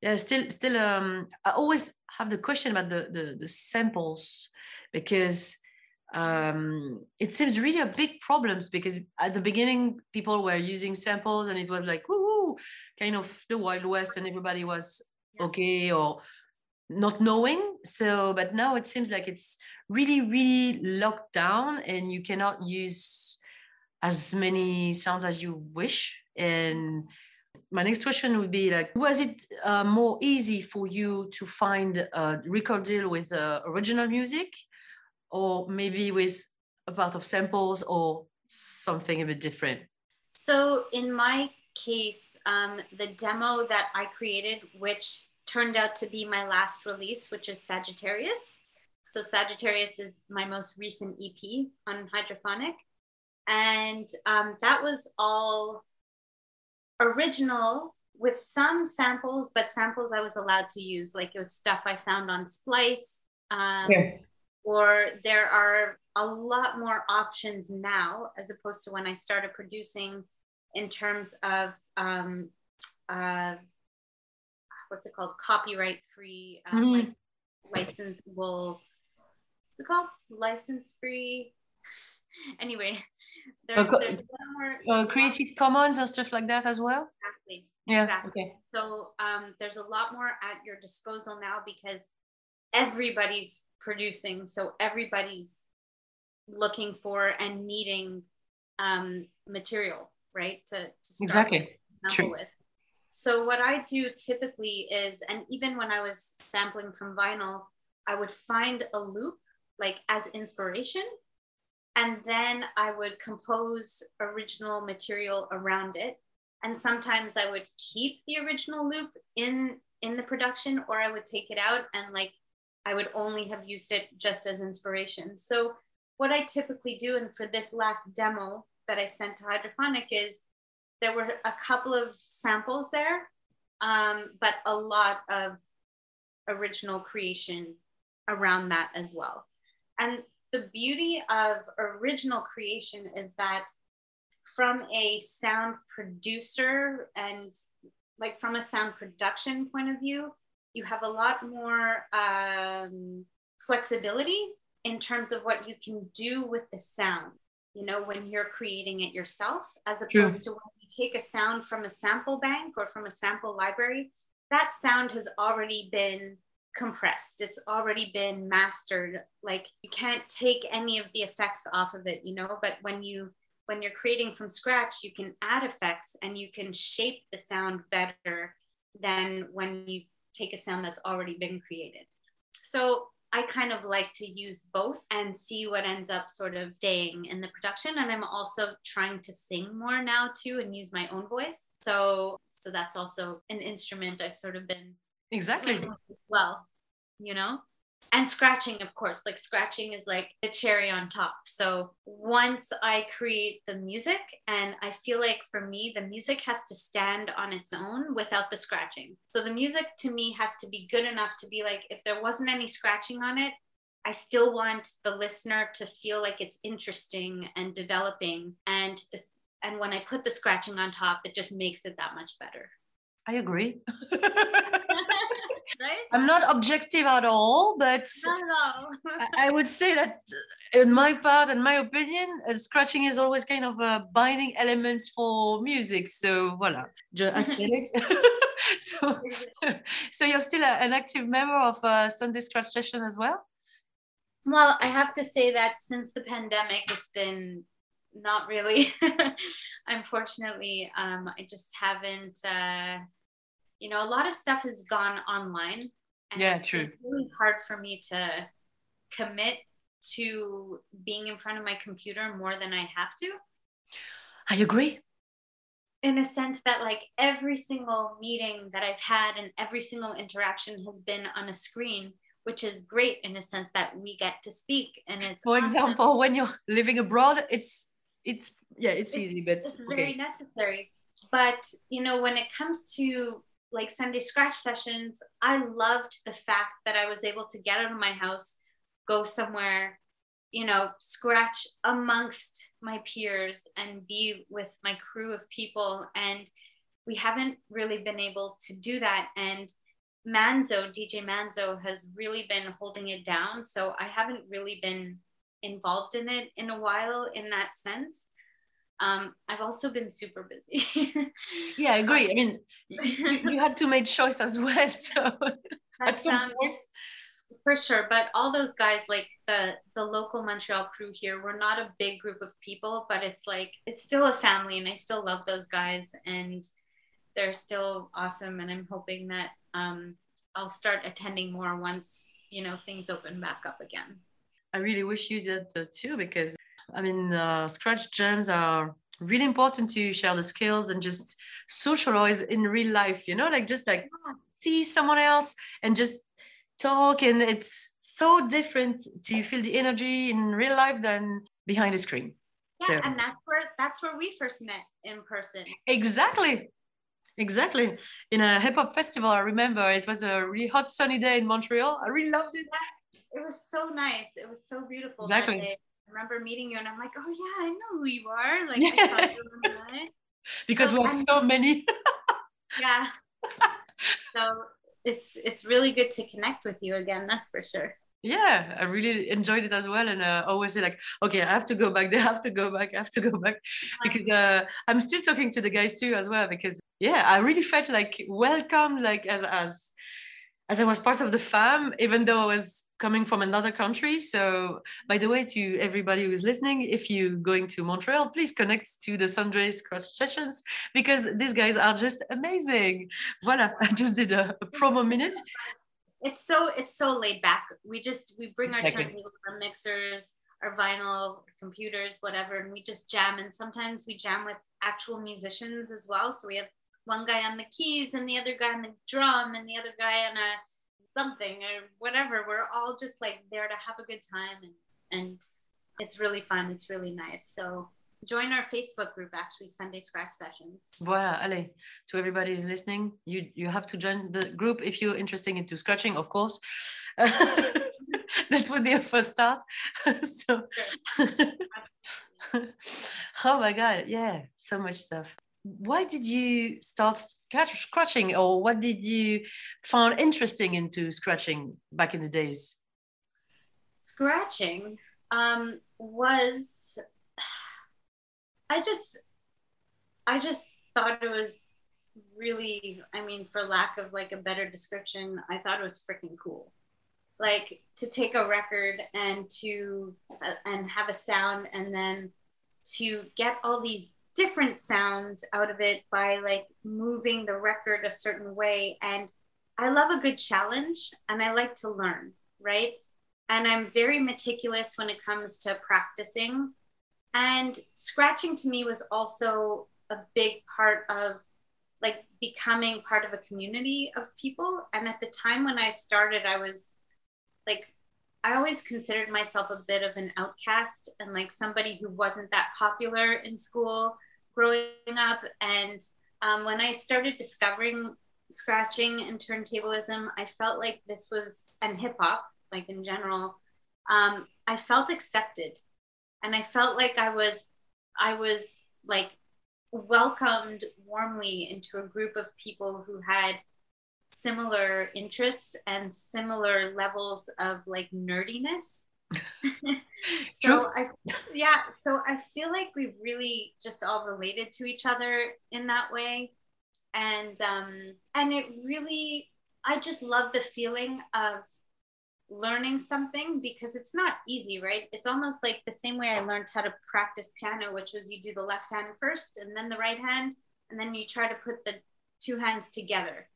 yeah, still still um I always have the question about the the, the samples because um it seems really a big problems because at the beginning people were using samples and it was like woo kind of the wild west and everybody was okay or not knowing. So but now it seems like it's really really locked down and you cannot use as many sounds as you wish. And my next question would be like was it uh, more easy for you to find a record deal with uh, original music or maybe with a part of samples or something a bit different So in my case, um, the demo that I created, which turned out to be my last release, which is Sagittarius. So Sagittarius is my most recent EP on Hydrofonik, and um, that was all original with some samples, but samples I was allowed to use, like it was stuff I found on Splice. Um, or there are a lot more options now as opposed to when I started producing in terms of um, uh, what's it called? Copyright free uh, Mhm. lic- licensable what's it called? License free? Anyway there's, co- there's a lot more uh, lot- creative commons and stuff like that as well? Exactly yeah Exactly. okay. So um, there's a lot more at your disposal now because everybody's producing. So everybody's looking for and needing um, material, right? To, to start exactly with, sample True. with. So what I do typically is, and even when I was sampling from vinyl, I would find a loop like as inspiration. And then I would compose original material around it and sometimes i would keep the original loop in in the production or i would take it out and like i would only have used it just as inspiration. So what i typically do and for this last demo that i sent to Hydrofonik is there were a couple of samples there um, but a lot of original creation around that as well. And the beauty of original creation is that from a sound producer and like from a sound production point of view, you have a lot more um, flexibility in terms of what you can do with the sound. You know, when you're creating it yourself, as opposed to when you take a sound from a sample bank or from a sample library, that sound has already been compressed. It's already been mastered. Like you can't take any of the effects off of it, you know. But when you when you're creating from scratch, you can add effects and you can shape the sound better than when you take a sound that's already been created. So I kind of like to use both and see what ends up sort of staying in the production. And I'm also trying to sing more now too and use my own voice. So so that's also an instrument I've sort of been exactly playing with as well, you know? And scratching, of course, like scratching is like the cherry on top. So once I create the music, and I feel like for me, the music has to stand on its own without the scratching. So the music to me has to be good enough to be like, if there wasn't any scratching on it, I still want the listener to feel like it's interesting and developing. And this, and when I put the scratching on top, it just makes it that much better. i agree right? i'm not objective at all but No, no. I- would say that in my part and my opinion, uh, scratching is always kind of a binding element for music. So voila, I said it. so, so you're still a, an active member of uh, Sunday Scratch Session as well? Well, I have to say that since the pandemic, it's been not really. Unfortunately, um, I just haven't. Uh, you know, a lot of stuff has gone online, and Yeah, it's true. really hard for me to commit to being in front of my computer more than I have to. I agree. in a sense that like every single meeting that I've had and every single interaction has been on a screen, which is great in a sense that we get to speak and it's For awesome. example, when you're living abroad, it's it's yeah, it's, It's- easy, but it's very necessary. But you know, when it comes to like Sunday scratch sessions, I loved the fact that I was able to get out of my house, go somewhere, you know, scratch amongst my peers and be with my crew of people. And we haven't really been able to do that. And Manzo, DJ Manzo, has really been holding it down. So I haven't really been involved in it in a while in that sense. Um, I've also been super busy. Yeah, I agree. I mean, you, you had to make choice as well. So some um, for sure but all those guys like the the local montreal crew here we're not a big group of people but it's like it's still a family and i still love those guys and they're still awesome and i'm hoping that um, i'll start attending more once you know things open back up again I really wish you did uh, too, because I mean, uh, scratch jams are really important to share the skills and just socialize in real life. You know, like just like see someone else and just talk, and it's so different to feel the energy in real life than behind the screen. yeah So- and that's where that's where we first met in person Exactly. Exactly. In a hip hop festival, I remember it was a really hot sunny day in Montreal. I really loved it. it was so nice it was so beautiful Exactly. That day I remember meeting you and I'm like, oh yeah, I know who you are. Like you. Because we have I'm- so many. yeah so it's it's really good to connect with you again that's for sure yeah, I really enjoyed it as well. And uh, I always say like, okay, I have to go back. They have to go back. I have to go back because uh, I'm still talking to the guys too as well. Because yeah, I really felt like welcome, like as as as I was part of the fam, even though I was coming from another country. So, by the way, to everybody who's listening, if you're going to Montreal, please connect to the Sunday cross sessions because these guys are just amazing. Voila, I just did a, a promo minute. it's so it's so laid back we just we bring our Exactly. turntables our mixers our vinyl computers whatever and we just jam and sometimes we jam with actual musicians as well so we have one guy on the keys and the other guy on the drum and the other guy on a something or whatever we're all just like there to have a good time and and it's really fun it's really nice so join our facebook group actually sunday scratch sessions Voilà, allez, to everybody who's listening, you you have to join the group if you're interested into scratching, of course. that would be a first start. so, oh my god, yeah, so much stuff. Why did you start scratching, or what did you find interesting into scratching back in the days? scratching um, was i just i just thought it was really i mean for lack of like a better description i thought it was freaking cool like to take a record and to uh, and have a sound and then to get all these different sounds out of it by like moving the record a certain way and i love a good challenge and i like to learn right and I'm very meticulous when it comes to practicing. And scratching to me was also a big part of like becoming part of a community of people. And at the time when I started, I was like, I always considered myself a bit of an outcast and like somebody who wasn't that popular in school growing up. And um, when I started discovering scratching and turntablism, I felt like this was, and hip hop, like in general, um, I felt accepted, and I felt like I was, I was like welcomed warmly into a group of people who had similar interests and similar levels of like nerdiness. so I, yeah, so I feel like we've really just all related to each other in that way, and um, and it really, I just love the feeling of learning something because it's not easy, right? It's almost like the same way I learned how to practice piano, which was you do the left hand first and then the right hand, and then you try to put the two hands together.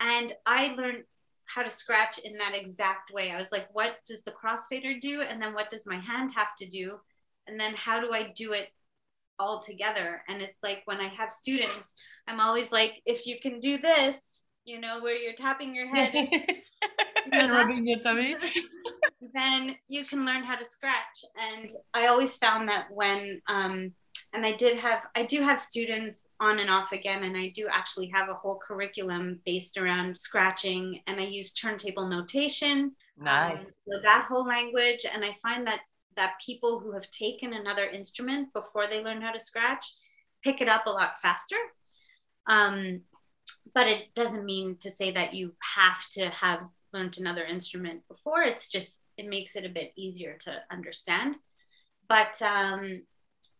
And I learned how to scratch in that exact way. I was like, what does the crossfader do? And then what does my hand have to do? And then how do I do it all together? And it's like when I have students, I'm always like, if you can do this, you know, where you're tapping your head and rubbing your tummy. then you can learn how to scratch. And I always found that when, um, and I did have, I do have students on and off again, and I do actually have a whole curriculum based around scratching, and I use turntable notation. Nice. Um, so that whole language, and I find that that people who have taken another instrument before they learn how to scratch pick it up a lot faster. Um, but it doesn't mean to say that you have to have learned another instrument before. It's just it makes it a bit easier to understand. But um,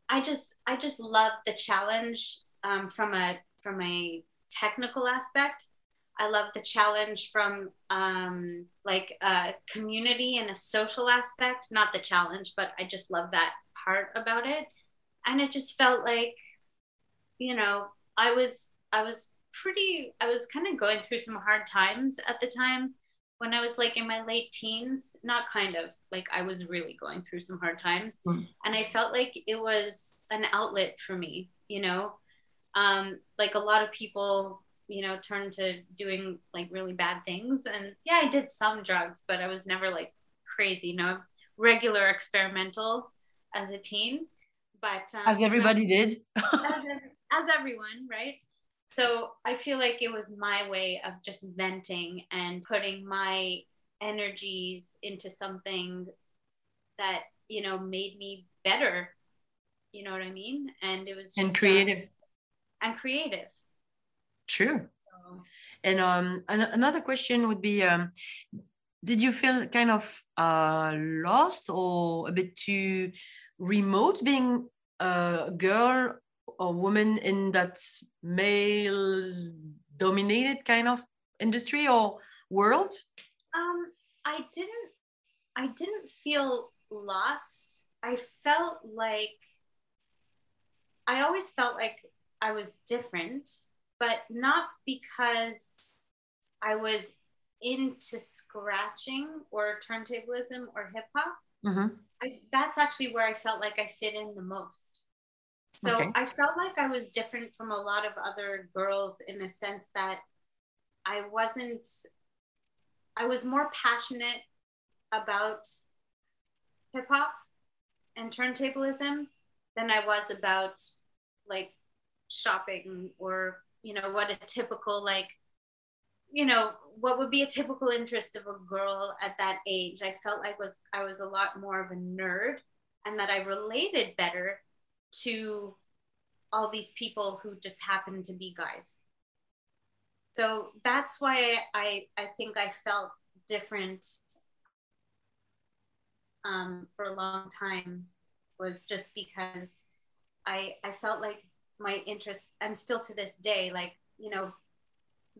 I just I just love the challenge um, from a from a technical aspect. I love the challenge from um, like a community and a social aspect. Not the challenge, but I just love that part about it. And it just felt like, you know, I was I was pretty I was kind of going through some hard times at the time when I was like in my late teens, not kind of like I was really going through some hard times. Mm. And I felt like it was an outlet for me, you know, um, like a lot of people, you know, turn to doing like really bad things. And yeah, I did some drugs, but I was never like crazy, you know, regular experimental as a teen. But um, as everybody did. as, as everyone, right? So I feel like it was my way of just venting and putting my energies into something that you know made me better. You know what I mean? And it was just, and creative. Uh, and creative. True. So. And um, an- another question would be: um, Did you feel kind of uh, lost or a bit too remote being a girl or woman in that male dominated kind of industry or world? Um i didn't i didn't feel lost. I felt like i always felt like i was different but not because i was into scratching or turntablism or hip hop. Mm-hmm. that's actually where i felt like i fit in the most so okay. I felt like I was different from a lot of other girls in a sense that I wasn't, I was more passionate about hip hop and turntablism than I was about like shopping or, you know, what a typical, like, you know, what would be a typical interest of a girl at that age. I felt like was I was a lot more of a nerd and that I related better to all these people who just happen to be guys. So that's why I, I think I felt different um, for a long time was just because I, I felt like my interest and still to this day, like, you know,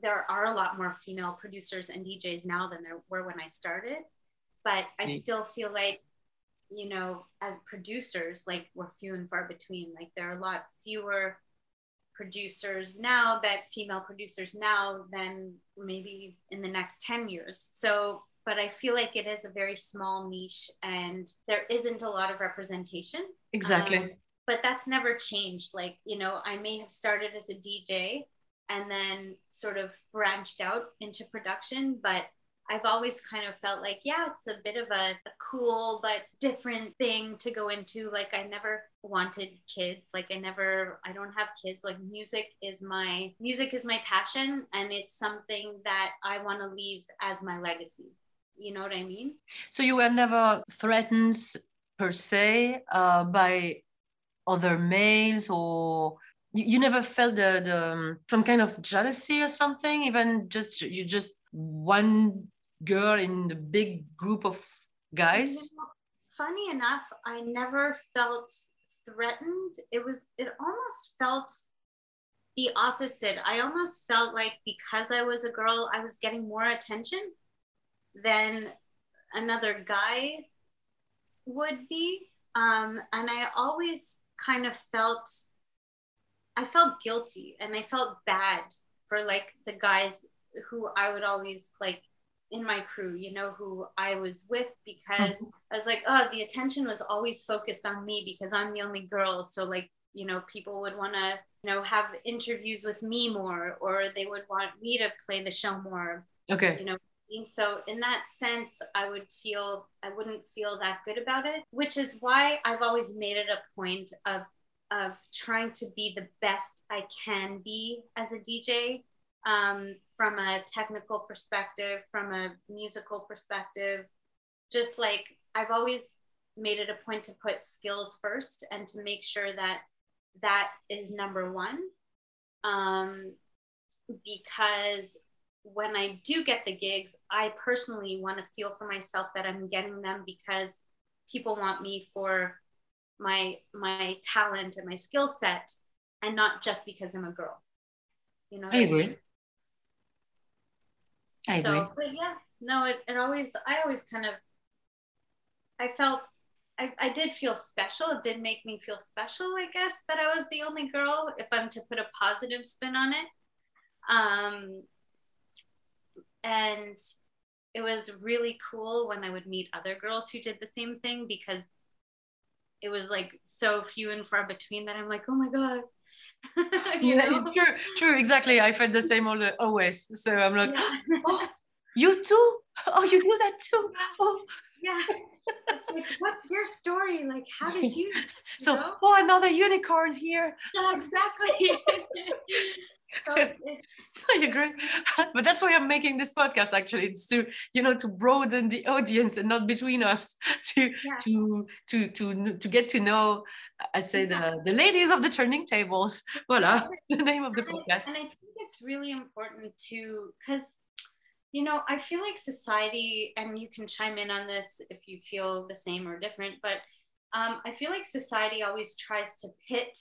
there are a lot more female producers and DJs now than there were when I started, but I still feel like you know, as producers, like we're few and far between. Like there are a lot fewer producers now that female producers now than maybe in the next 10 years. So, but I feel like it is a very small niche and there isn't a lot of representation. Exactly. Um, but that's never changed. Like, you know, I may have started as a DJ and then sort of branched out into production, but I've always kind of felt like, yeah, it's a bit of a, a, cool but different thing to go into. Like, I never wanted kids. Like, I never, I don't have kids. Like, music is my music is my passion, and it's something that I want to leave as my legacy. You know what I mean? So you were never threatened per se uh, by other males or you, you never felt the, the um, some kind of jealousy or something even just you just one girl in the big group of guys? Funny enough, I never felt threatened. It was, it almost felt the opposite. I almost felt like because I was a girl, I was getting more attention than another guy would be. Um, and I always kind of felt I felt guilty and I felt bad for like the guys who I would always like in my crew, you know, who I was with because I was like, oh, the attention was always focused on me because I'm the only girl. So like, you know, people would want to, you know, have interviews with me more or they would want me to play the show more. Okay. You know, so in that sense, I would feel I wouldn't feel that good about it, which is why I've always made it a point of of trying to be the best I can be as a DJ um, from a technical perspective, from a musical perspective. Just like I've always made it a point to put skills first and to make sure that that is number one. Um, because when I do get the gigs, I personally want to feel for myself that I'm getting them because people want me for my my talent and my skill set and not just because I'm a girl. You know I agree. I, mean? I agree. so, but yeah, no, it, it always I always kind of I felt I, I did feel special. It did make me feel special, I guess, that I was the only girl, if I'm to put a positive spin on it. Um, and it was really cool when I would meet other girls who did the same thing because it was like so few and far between that I'm like, oh my God. you yeah, know? it's true, true, exactly. I felt the same all the, always. So I'm like, yeah. oh, you too? Oh, you do that too? Oh. Yeah. It's like, what's your story? Like, how did you? you so, know? oh, another unicorn here. Yeah, exactly. I agree, but that's why I'm making this podcast. Actually, it's to you know to broaden the audience and not between us. To yeah. to to to to get to know. I say the the ladies of the turning tables. Voila, the name of the and podcast. I, and I think it's really important to because you know I feel like society, and you can chime in on this if you feel the same or different, but um, I feel like society always tries to pit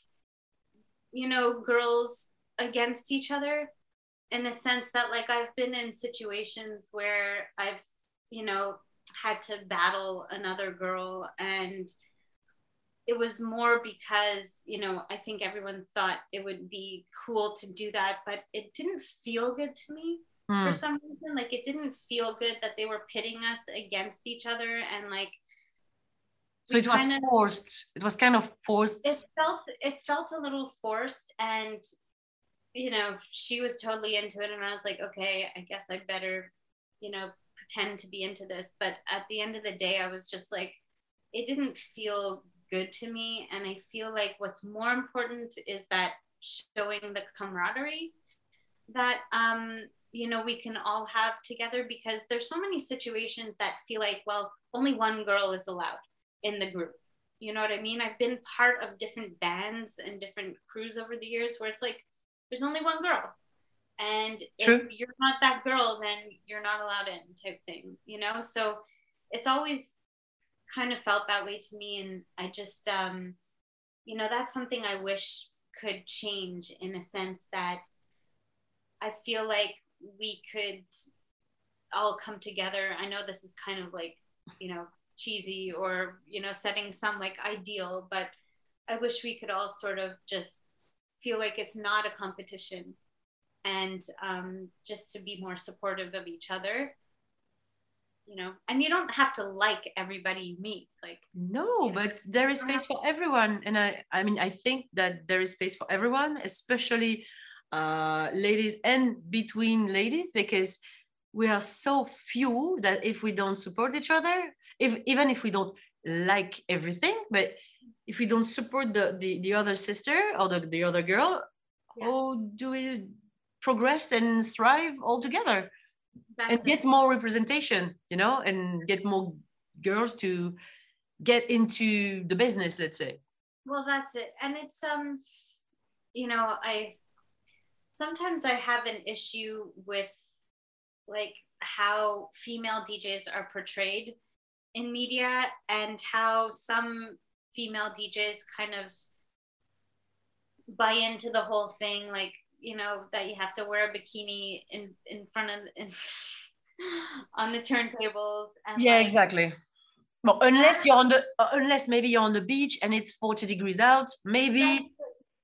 you know girls against each other in the sense that like I've been in situations where I've, you know, had to battle another girl and it was more because, you know, I think everyone thought it would be cool to do that, but it didn't feel good to me mm. for some reason. Like it didn't feel good that they were pitting us against each other and like so it was forced it was kind of forced it felt it felt a little forced and you know, she was totally into it. And I was like, okay, I guess I better, you know, pretend to be into this. But at the end of the day, I was just like, it didn't feel good to me. And I feel like what's more important is that showing the camaraderie that, um, you know, we can all have together because there's so many situations that feel like, well, only one girl is allowed in the group. You know what I mean? I've been part of different bands and different crews over the years where it's like, there's only one girl. And True. if you're not that girl, then you're not allowed in, type thing, you know? So it's always kind of felt that way to me. And I just, um, you know, that's something I wish could change in a sense that I feel like we could all come together. I know this is kind of like, you know, cheesy or, you know, setting some like ideal, but I wish we could all sort of just feel like it's not a competition and um, just to be more supportive of each other. You know and you don't have to like everybody you meet like no you know, but there is space for everyone and i i mean i think that there is space for everyone especially uh ladies and between ladies because we are so few that if we don't support each other if even if we don't like everything but if we don't support the the, the other sister or the, the other girl yeah. how do we progress and thrive all together That's and get it. more representation you know and get more girls to get into the business let's say well that's it and it's um you know i sometimes i have an issue with like how female djs are portrayed in media and how some female DJs kind of buy into the whole thing, like you know that you have to wear a bikini in in front of in, on the turntables and yeah like, exactly. Well unless you're on the uh, unless maybe you're on the beach and it's 40 degrees out maybe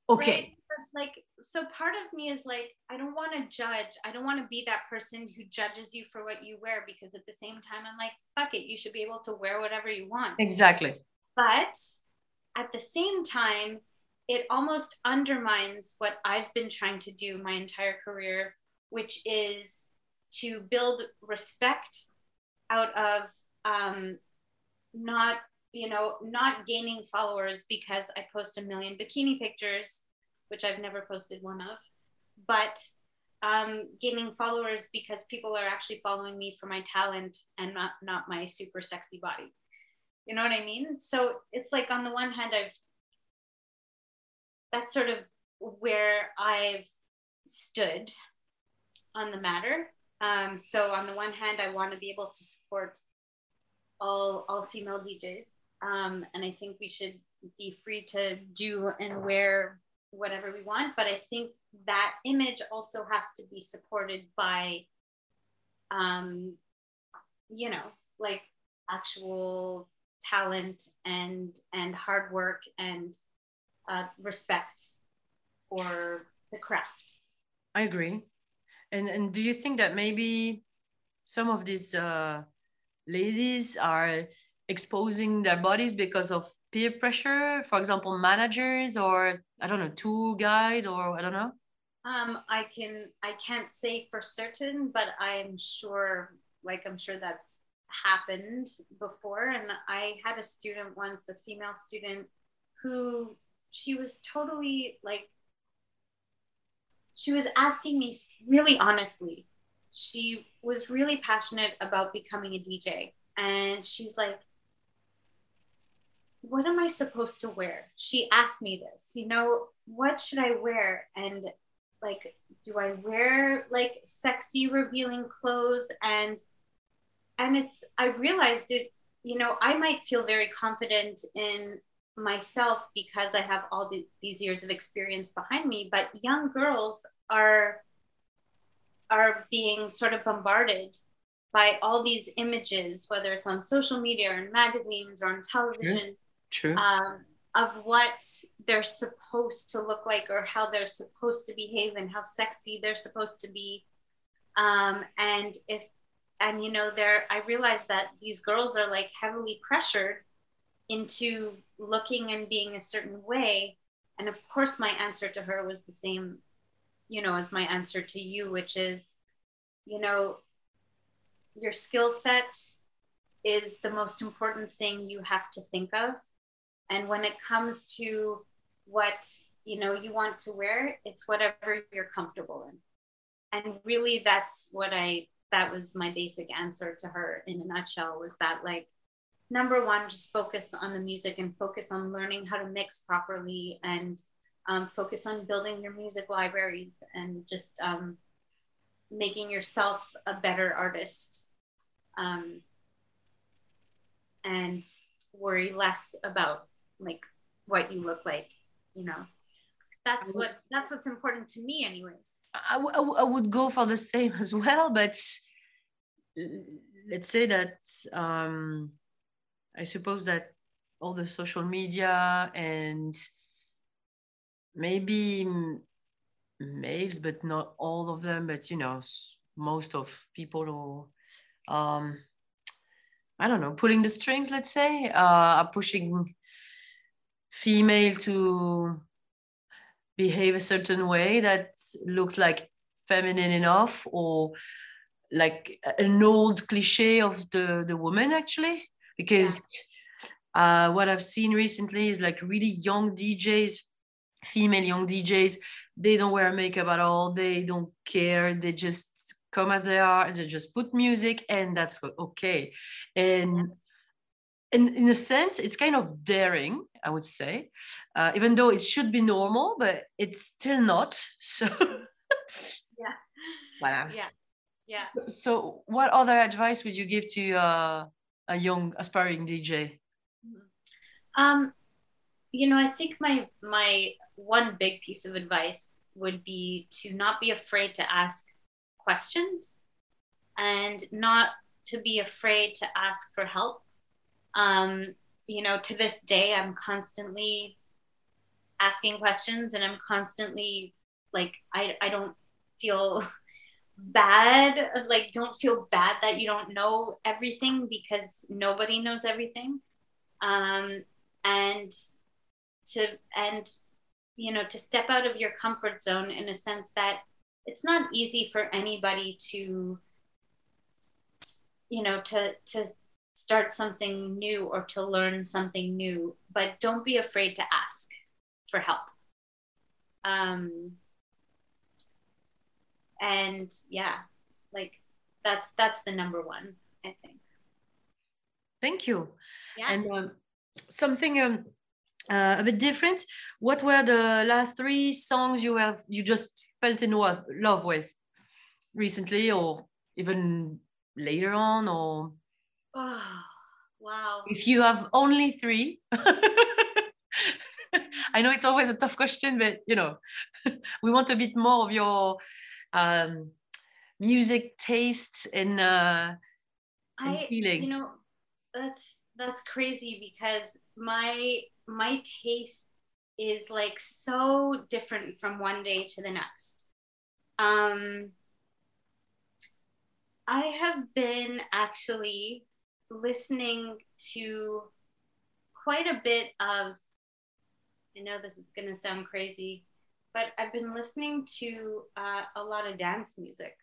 okay. Right? Like so part of me is like i don't want to judge. I don't want to be that person who judges you for what you wear because at the same time i'm like fuck it. You should be able to wear whatever you want. Exactly but at the same time it almost undermines what i've been trying to do my entire career which is to build respect out of um, not you know not gaining followers because i post a million bikini pictures which i've never posted one of but um, gaining followers because people are actually following me for my talent and not not my super sexy body you know what i mean so it's like on the one hand i've that's sort of where i've stood on the matter um, so on the one hand i want to be able to support all all female DJs. Um, and I think we should be free to do and wear whatever we want. But I think that image also has to be supported by, um, you know, like actual talent and and hard work and uh, respect for the craft. I agree. And and do you think that maybe some of these uh, ladies are exposing their bodies because of peer pressure? For example, managers or I don't know, tour guide or I don't know. Um, I can I can't say for certain, but I'm sure like I'm sure that's happened before. And I had a student once, a female student, who she was totally like she was asking me really honestly. She was really passionate about becoming a DJ. And she's like, What am I supposed to wear? She asked me this, you know, what should I wear? And like, do I wear like sexy, revealing clothes? And and it's I realized it, you know, I might feel very confident in myself because I have all the, these years of experience behind me, but young girls are are being sort of bombarded by all these images, whether it's on social media or in magazines or on television, True. um, of what they're supposed to look like or how they're supposed to behave and how sexy they're supposed to be. Um, and if, and you know, there, I realized that these girls are like heavily pressured into looking and being a certain way. And of course, my answer to her was the same, you know, as my answer to you, which is, you know, your skill set is the most important thing you have to think of. And when it comes to what you know you want to wear, it's whatever you're comfortable in. And really that's what I that was my basic answer to her in a nutshell was that like number one, just focus on the music and focus on learning how to mix properly and um, focus on building your music libraries and just um, making yourself a better artist. Um, and worry less about like what you look like you know that's what that's what's important to me anyways. I, w- I w- I would go for the same as well, but let's say that um, I suppose that all the social media and maybe males, but not all of them, but you know, most of people who, um, I don't know, pulling the strings, let's say, uh, are pushing female to behave a certain way that looks like feminine enough or like an old cliche of the the woman actually? Because uh, what i've seen recently is like really young djs female young djs they don't wear makeup at all they don't care they just come as they are they just put music and that's okay. And in, in a sense it's kind of daring i would say uh, even though it should be normal but it's still not so. Yeah. Voilà. yeah. Yeah. So what other advice would you give to uh, a young aspiring dj Um, you know, I think my my one big piece of advice would be to not be afraid to ask questions and not to be afraid to ask for help. Um, you know, to this day, I'm constantly asking questions and I'm constantly like, I, I don't feel bad, like, don't feel bad that you don't know everything because nobody knows everything. Um, and to, and, you know, to step out of your comfort zone in a sense that it's not easy for anybody to you know to to start something new or to learn something new but don't be afraid to ask for help. Um and yeah like that's that's the number one i think. Thank you. Yeah. And um, something um, uh, a bit different. What were the last three songs you have you just felt in love, love with recently or even later on or oh wow. If you have only three i know it's always a tough question but you know we want a bit more of your um, music taste and, uh, and I, feeling. you know that's that's crazy because my my taste is like so different from one day to the next. Um I have been actually listening to quite a bit of, I know this is going to sound crazy, but I've been listening to uh, a lot of dance music.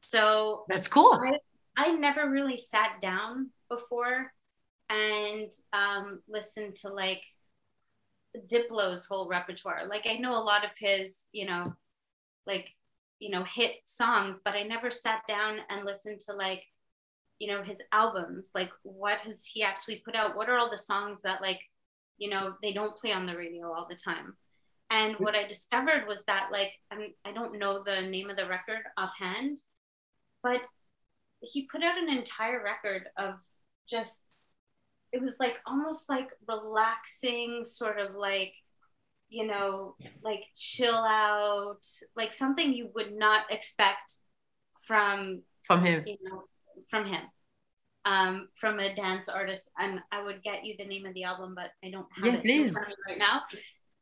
So that's cool I, I never really sat down before and um, listened to like Diplo's whole repertoire. Like I know a lot of his, you know, like you know hit songs but i never sat down and listened to like you know his albums like what has he actually put out? What are all the songs that like you know they don't play on the radio all the time? And what i discovered was that like I'm, i don't know the name of the record offhand but he put out an entire record of just it was like almost like relaxing sort of like you know, like chill out, like something you would not expect from from him. You know, from him. Um, from a dance artist, and I would get you the name of the album, but I don't have yeah, it please. right now.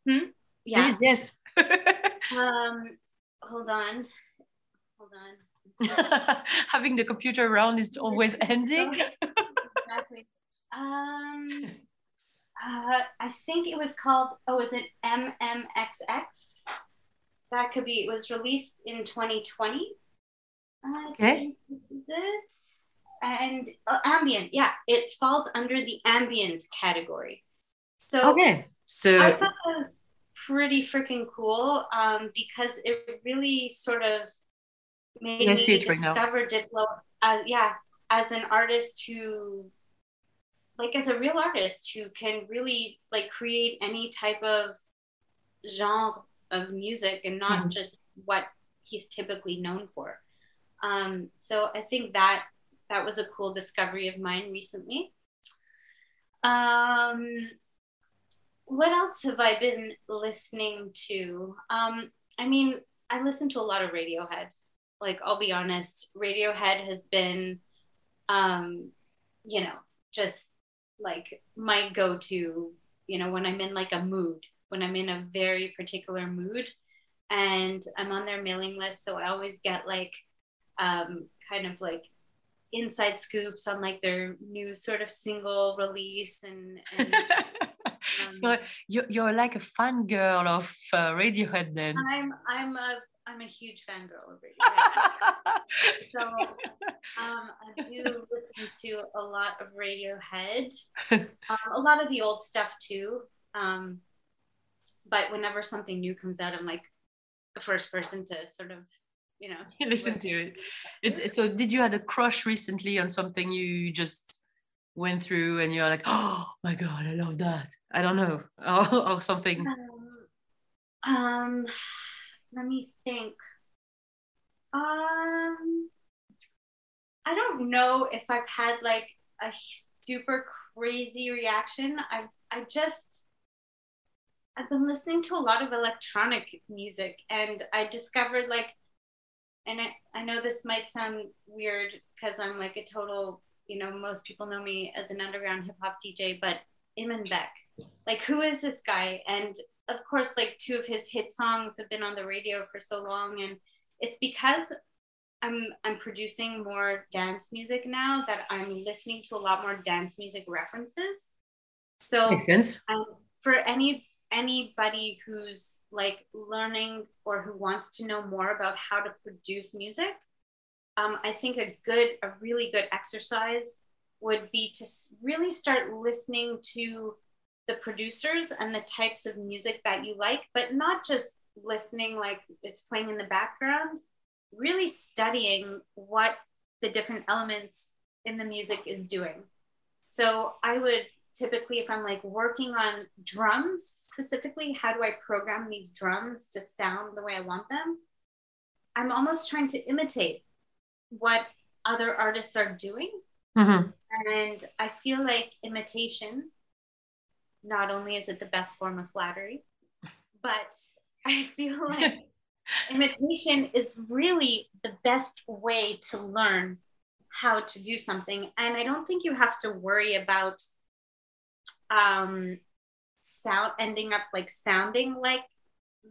Hmm? Yeah. Please, yes. um, hold on, hold on. Having the computer around is always ending. exactly. Um, uh, I think it was called, oh, is it MMXX? That could be, it was released in 2020. okay. It. And uh, ambient, yeah, it falls under the ambient category. So, okay. So, I thought that was pretty freaking cool um, because it really sort of made me right discover Diplo as, yeah, as an artist who like as a real artist who can really like create any type of genre of music and not mm-hmm. just what he's typically known for. Um, so I think that that was a cool discovery of mine recently. Um, what else have I been listening to? Um, I mean, I listen to a lot of Radiohead. Like, I'll be honest, Radiohead has been, um, you know, just like my go-to you know when i'm in like a mood when i'm in a very particular mood and i'm on their mailing list so i always get like um, kind of like inside scoops on like their new sort of single release and, and um, so you're, you're like a fan girl of uh, radiohead then i'm i'm a I'm a huge fangirl of Radiohead. so um, I do listen to a lot of Radiohead, um, a lot of the old stuff too. Um, but whenever something new comes out, I'm like the first person to sort of, you know, listen to it. It's so. Did you had a crush recently on something you just went through and you're like, oh my god, I love that. I don't know, or, or something. Um, um let me think. Um, I don't know if I've had like a super crazy reaction. I've I just I've been listening to a lot of electronic music and I discovered like and I, I know this might sound weird because I'm like a total, you know, most people know me as an underground hip hop DJ, but Imanbek, like who is this guy? And of course, like two of his hit songs have been on the radio for so long, and it's because I'm I'm producing more dance music now that I'm listening to a lot more dance music references. So Makes sense. um, for any anybody who's like learning or who wants to know more about how to produce music, um, I think a good, a really good exercise would be to really start listening to the producers and the types of music that you like, but not just listening like it's playing in the background, really studying what the different elements in the music is doing. So I would typically, if I'm like working on drums specifically, how do I program these drums to sound the way I want them? I'm almost trying to imitate what other artists are doing. Mhm. And I feel like imitation, not only is it the best form of flattery, but I feel like imitation is really the best way to learn how to do something. And I don't think you have to worry about um, sound ending up like sounding like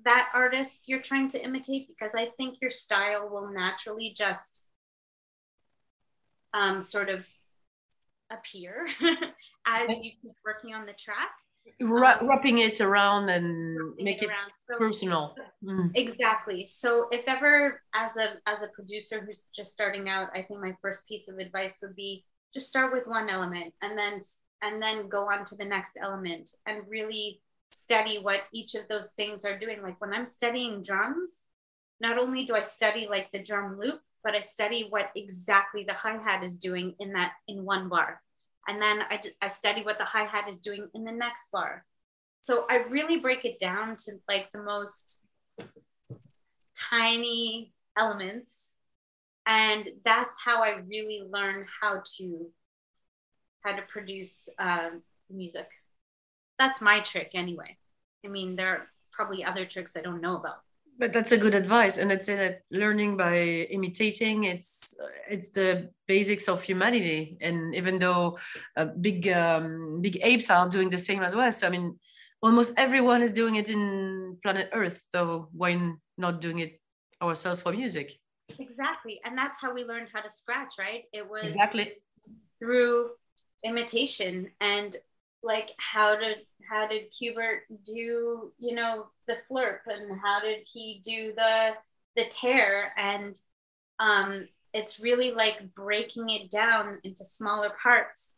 that artist you're trying to imitate because I think your style will naturally just um, sort of appear as you keep working on the track. Wra- Um, wrapping it around and make it around. So- personal. Mm. Exactly. So if ever as a as a producer who's just starting out, I think my first piece of advice would be just start with one element and then and then go on to the next element and really study what each of those things are doing. Like when I'm studying drums, not only do I study like the drum loop, but I study what exactly the hi-hat is doing in that in one bar. And then I, I study what the hi-hat is doing in the next bar. So I really break it down to like the most tiny elements and that's how i really learn how to how to produce um, music that's my trick anyway i mean there are probably other tricks i don't know about But that's a good advice, and I'd say that learning by imitating it's it's the basics of humanity. And even though uh, big um, big apes are doing the same as us, I mean, almost everyone is doing it in planet Earth. So why not doing it ourselves for music? exactly and that's how we learned how to scratch right it was Exactly. through imitation. And like how did how did Qbert do you know the flirp? And how did he do the the tear? And um it's really like breaking it down into smaller parts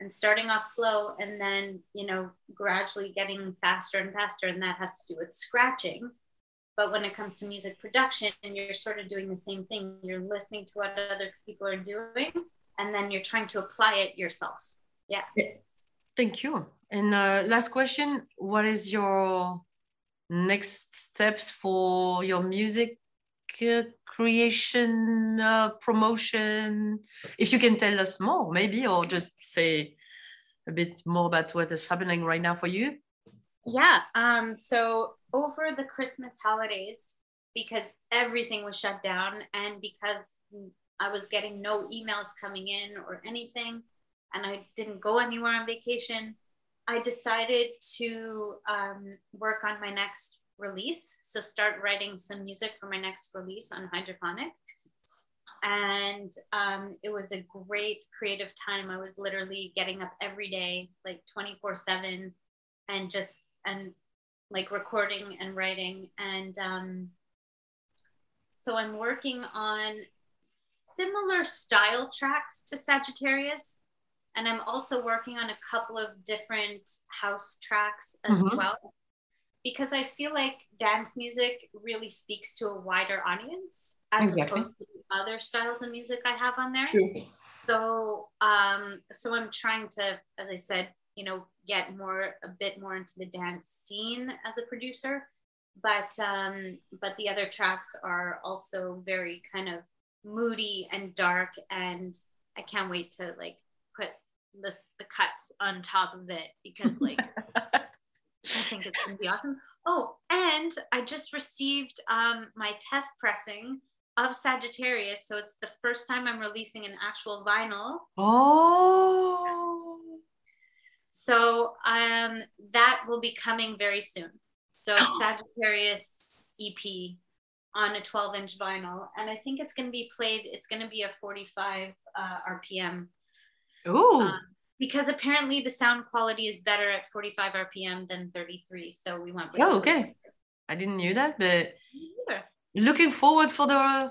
and starting off slow and then you know gradually getting faster and faster. And that has to do with scratching. But when it comes to music production and you're sort of doing the same thing. You're listening to what other people are doing and then you're trying to apply it yourself yeah Thank you. And uh, last question: What is your next steps for your music uh, creation uh, promotion? If you can tell us more, maybe, or just say a bit more about what is happening right now for you. Yeah. Um, so over the Christmas holidays, because everything was shut down and because I was getting no emails coming in or anything, and I didn't go anywhere on vacation, I decided to um, work on my next release. So start writing some music for my next release on Hydrofonik. And um, it was a great creative time. I was literally getting up every day, like 24 7, and just and like recording and writing and um, so i'm working on similar style tracks to sagittarius and i'm also working on a couple of different house tracks as Mhm. well because i feel like dance music really speaks to a wider audience as Exactly. opposed to the other styles of music i have on there so um so i'm trying to as i said you know get more a bit more into the dance scene as a producer but um but the other tracks are also very kind of moody and dark and i can't wait to like put this the cuts on top of it because like I think it's gonna be awesome. Oh, and I just received um, my test pressing of Sagittarius. So it's the first time I'm releasing an actual vinyl. Oh. So um, that will be coming very soon. So Sagittarius EP on a 12 inch vinyl. And I think it's going to be played, it's going to be a 45 uh, RPM. Ooh. Um, because apparently the sound quality is better at 45 RPM than 33. So we went with oh, okay. I didn't know that, but looking forward for the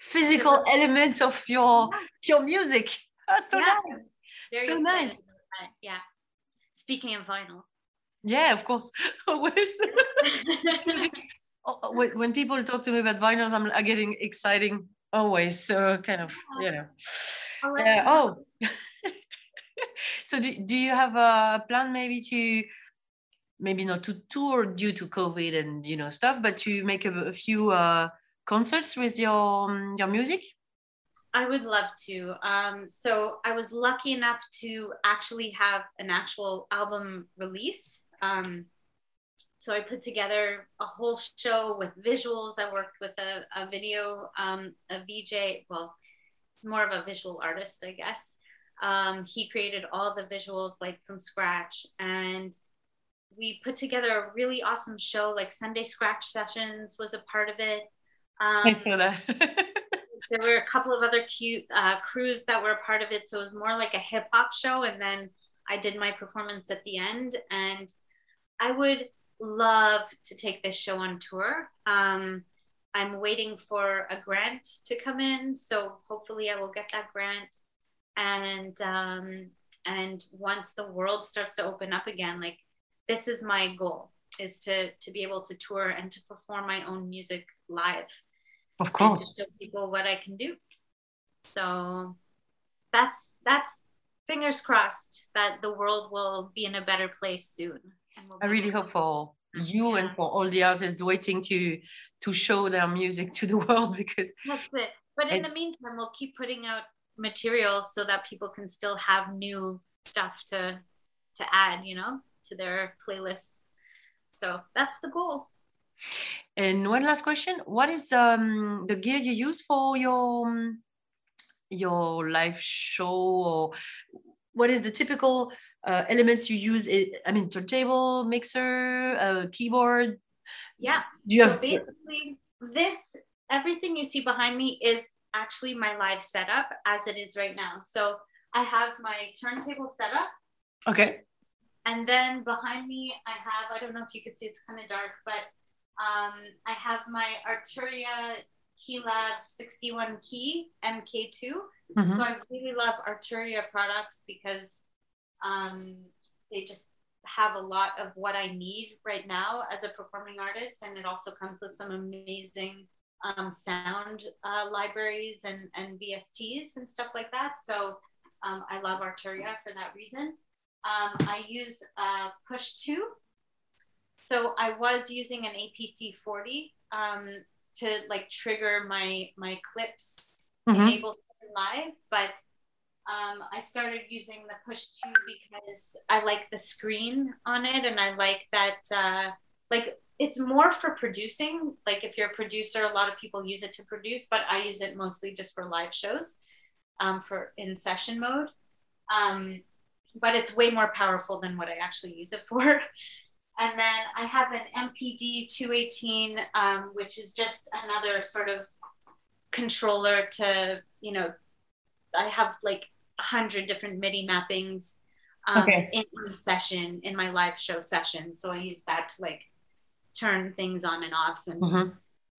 physical elements of your your music. That's so Yeah. nice. Very So nice. Yeah. Speaking of vinyl. Yeah, of course. Always. Oh, when, when people talk to me about vinyls, I'm, I'm getting exciting always. So kind of, you know. Yeah. Oh. so do, do you have a plan maybe to maybe not to tour due to COVID and you know stuff, but to make a, a few uh, concerts with your um, your music? I would love to. Um, so I was lucky enough to actually have an actual album release. Um, so I put together a whole show with visuals. I worked with a, a video, um, a VJ, well, more of a visual artist, I guess. Um, he created all the visuals like from scratch and we put together a really awesome show like Sunday Scratch Sessions was a part of it. Um, I saw that. there were a couple of other cute uh, crews that were a part of it. So it was more like a hip hop show. And then I did my performance at the end. And I would love to take this show on tour. Um, I'm waiting for a grant to come in. So hopefully I will get that grant. And um, and once the world starts to open up again, like this is my goal is to to be able to tour and to perform my own music live of and course. to show people what I can do. So that's that's fingers crossed that the world will be in a better place soon. I really hope for you and for all the artists waiting to to show their music to the world because That's it. But in the meantime, we'll keep putting out material so that people can still have new stuff to to add, you know, to their playlists. So that's the goal. And one last question: What is um, the gear you use for your um, your live show, or what is the typical uh, elements you use? I I mean, turntable, mixer, uh, keyboard. Yeah. Do you So have? basically, this everything you see behind me is actually my live setup as it is right now. So I have my turntable setup, Okay. and then behind me I have I don't know if you could see it's kind of dark, but um, I have my Arturia Keylab 61 key MK2. Mhm. So I really love Arturia products because um, they just have a lot of what I need right now as a performing artist, and it also comes with some amazing um, sound uh, libraries and and VSTs and stuff like that. So um, I love Arturia for that reason. Um, I use uh, Push Two. So I was using an APC 40 um, to like trigger my my clips Mhm. enable live, but um, I started using the push two because I like the screen on it, and I like that uh, like it's more for producing. Like if you're a producer, a lot of people use it to produce, but I use it mostly just for live shows, um, for in session mode. Um, but it's way more powerful than what I actually use it for. And then I have an MPD 218, um, which is just another sort of controller to, you know, I have like hundred different MIDI mappings um, Okay. in my session, in my live show session. So I use that to like turn things on and off and, Mhm.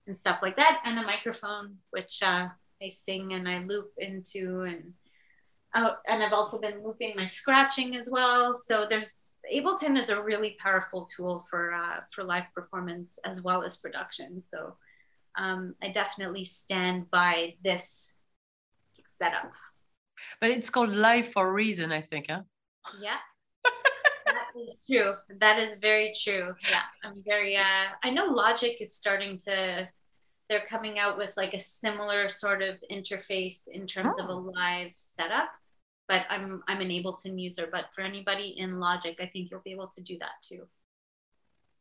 and stuff like that. And a microphone, which uh, I sing and I loop into and Oh, and I've also been looping my scratching as well. So there's Ableton is a really powerful tool for uh, for live performance as well as production. So um, I definitely stand by this setup. But it's called live for a reason, I think. Huh? Yeah. that is true. That is very true. Yeah. I'm very uh I know Logic is starting to they're coming out with like a similar sort of interface in terms of a live setup. But I'm I'm an Ableton user, but for anybody in Logic, I think you'll be able to do that too.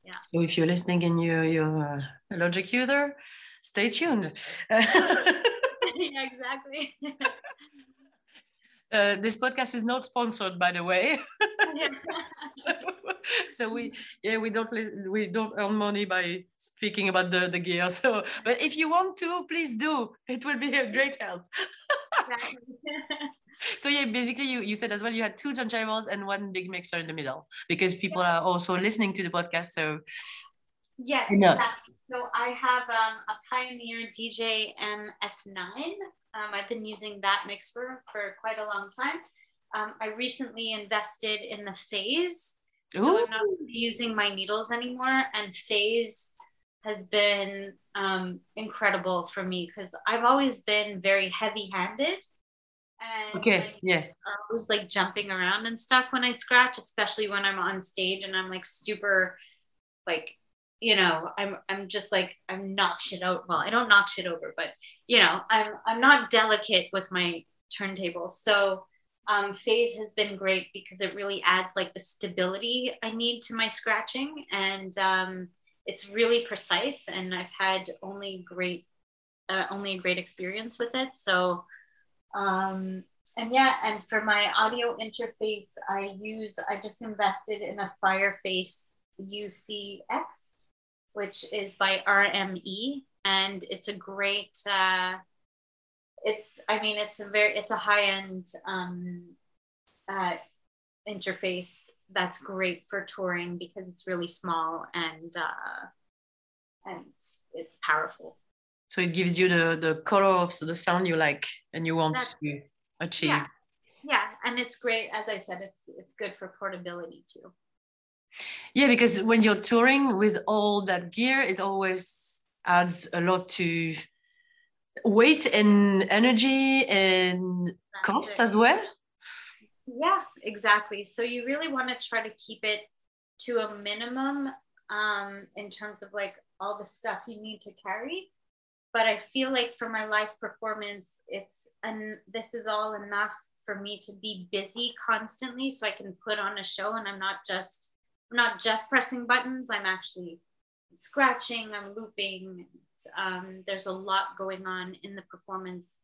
Yeah. So if you're listening and you're, you're a Logic user, stay tuned. yeah, exactly. Uh, this podcast is not sponsored, by the way. so we yeah we don't we don't earn money by speaking about the the gear. So but if you want to please do. It will be a great help. So yeah basically you, you said as well you had two turntables and one big mixer in the middle because people are also listening to the podcast so. Yes exactly. So i have um, a pioneer dj ms9 um, i've been using that mixer for quite a long time um, i recently invested in the phase so I'm not using my needles anymore. And phase has been um, incredible for me because I've always been very heavy handed. And okay like, yeah I was like jumping around and stuff when I scratch, especially when I'm on stage and I'm like super like you know, I'm I'm just like I'm knock shit out. Well, I don't knock shit over, but you know, I'm I'm not delicate with my turntables. So um, phase has been great because it really adds like the stability I need to my scratching, and um, it's really precise. And I've had only great, uh, only a great experience with it. So, um, and yeah, and for my audio interface, I use I just invested in a Fireface UCX, which is by RME, and it's a great. Uh, it's i mean it's a very it's a high end um uh interface that's great for touring because it's really small and uh and it's powerful. So it gives you the the color of the sound you like and you want That's- to achieve. Yeah. Yeah and it's great as i said it's it's good for portability too Yeah, because when you're touring with all that gear, it always adds a lot to weight and energy and That's cost it. as well. Yeah, exactly. So you really want to try to keep it to a minimum um, in terms of like all the stuff you need to carry. But I feel like for my live performance, it's and this is all enough for me to be busy constantly, so I can put on a show, and I'm not just I'm not just pressing buttons. I'm actually scratching. I'm looping. Um, there's a lot going on in the performance,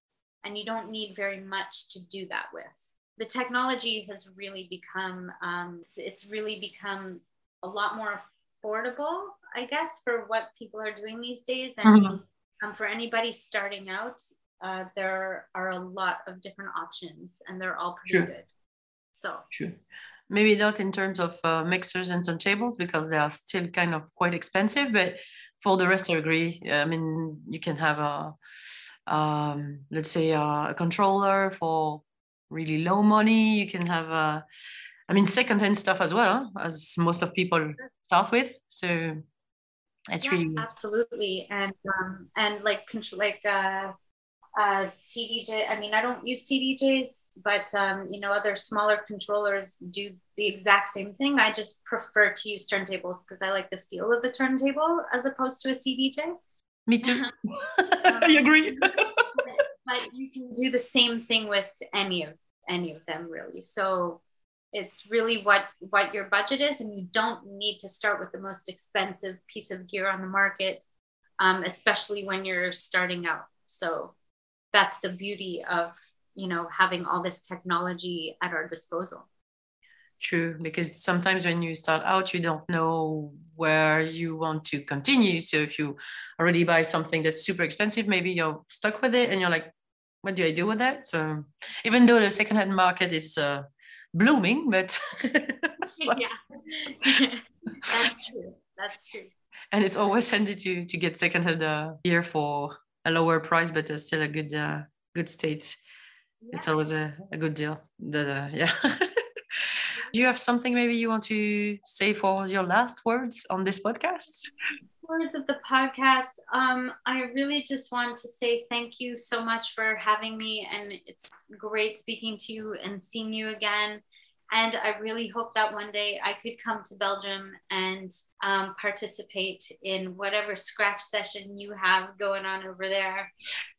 and you don't need very much to do that with the technology has really become um, it's- really become a lot more affordable i guess for what people are doing these days and Mhm. um, for anybody starting out uh, there are a lot of different options and they're all pretty Sure. good so Sure. Maybe not in terms of uh, mixers and turntables because they are still kind of quite expensive, but for the rest, I agree. I mean, you can have a, um, let's say, a, a controller for really low money. You can have a, I mean, secondhand stuff as well, as most of people start with. So it's yeah, really absolutely and um, and like control like uh uh cdj i mean i don't use cdjs but um you know other smaller controllers do the exact same thing. I just prefer to use turntables because i like the feel of a turntable as opposed to a cdj me too. I agree. but you can do the same thing with any of any of them really. So it's really what what your budget is and you don't need to start with the most expensive piece of gear on the market um, especially when you're starting out. So that's the beauty of you know having all this technology at our disposal True, because sometimes when you start out, you don't know where you want to continue. So if you already buy something that's super expensive, maybe you're stuck with it and you're like, what do I do with that? So even though the secondhand market is uh, blooming, but yeah that's true that's true and it's always handy to to get secondhand uh, gear for a lower price, but it's still a good uh, good state. It's always a, a good deal. The, uh, yeah. Do you have something maybe you want to say for your last words on this podcast? words of the podcast. Um, I really just want to say thank you so much for having me, and it's great speaking to you and seeing you again. And I really hope that one day I could come to Belgium and um, participate in whatever scratch session you have going on over there.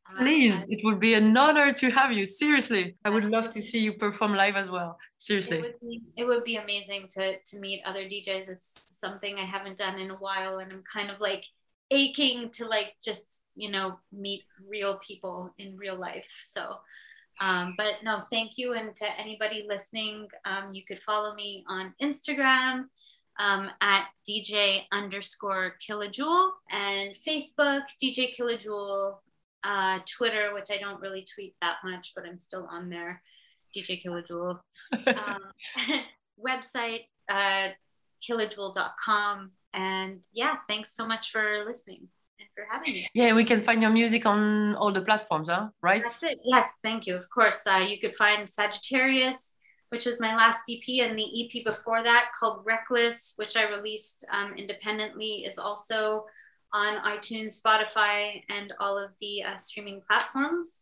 Um, Please, it would be an honor to have you. Seriously, I would love to see you perform live as well. It Seriously. would, be, it would be amazing to, to meet other DJs. It's something I haven't done in a while, and I'm kind of like aching to like just you know meet real people in real life. So, um, but no, thank you, and to anybody listening, um, you could follow me on Instagram. Um, at DJ underscore Killa Jewel and Facebook, DJ Killa Jewel, uh, Twitter, which I don't really tweet that much, but I'm still on there, DJ Killa Jewel. um, website, uh, killajewel.com. And yeah, thanks so much for listening and for having me. Yeah, we can find your music on all the platforms, huh? Right? That's it. Yes, thank you. Of course, uh, you could find Sagittarius, which was my last EP, and the EP before that called Reckless, which I released um, independently, is also on iTunes, Spotify, and all of the uh, streaming platforms.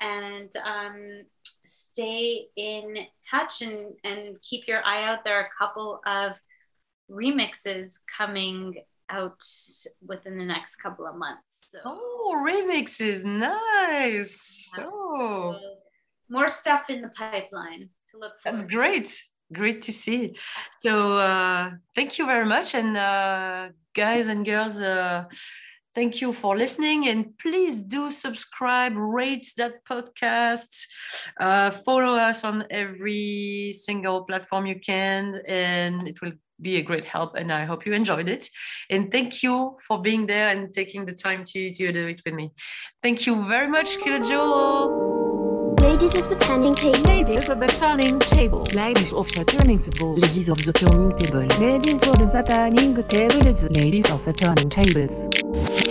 And um, stay in touch and, and keep your eye out. There are a couple of remixes coming out within the next couple of months. So. Oh, remixes, nice. Oh, more stuff in the pipeline to look for. That's great. Great to see. So, uh, thank you very much. And, uh, guys and girls, uh, thank you for listening. And please do subscribe, rate that podcast, uh, follow us on every single platform you can, and it will be a great help and I hope you enjoyed it. And thank you for being there and taking the time to, to do it with me. Thank you very much, Killa Jewel. Ladies of the turning table. Ladies of the turning table. Ladies of the turning tables. Ladies of the turning tables. Ladies of the Turning Tables. Ladies of the turning tables.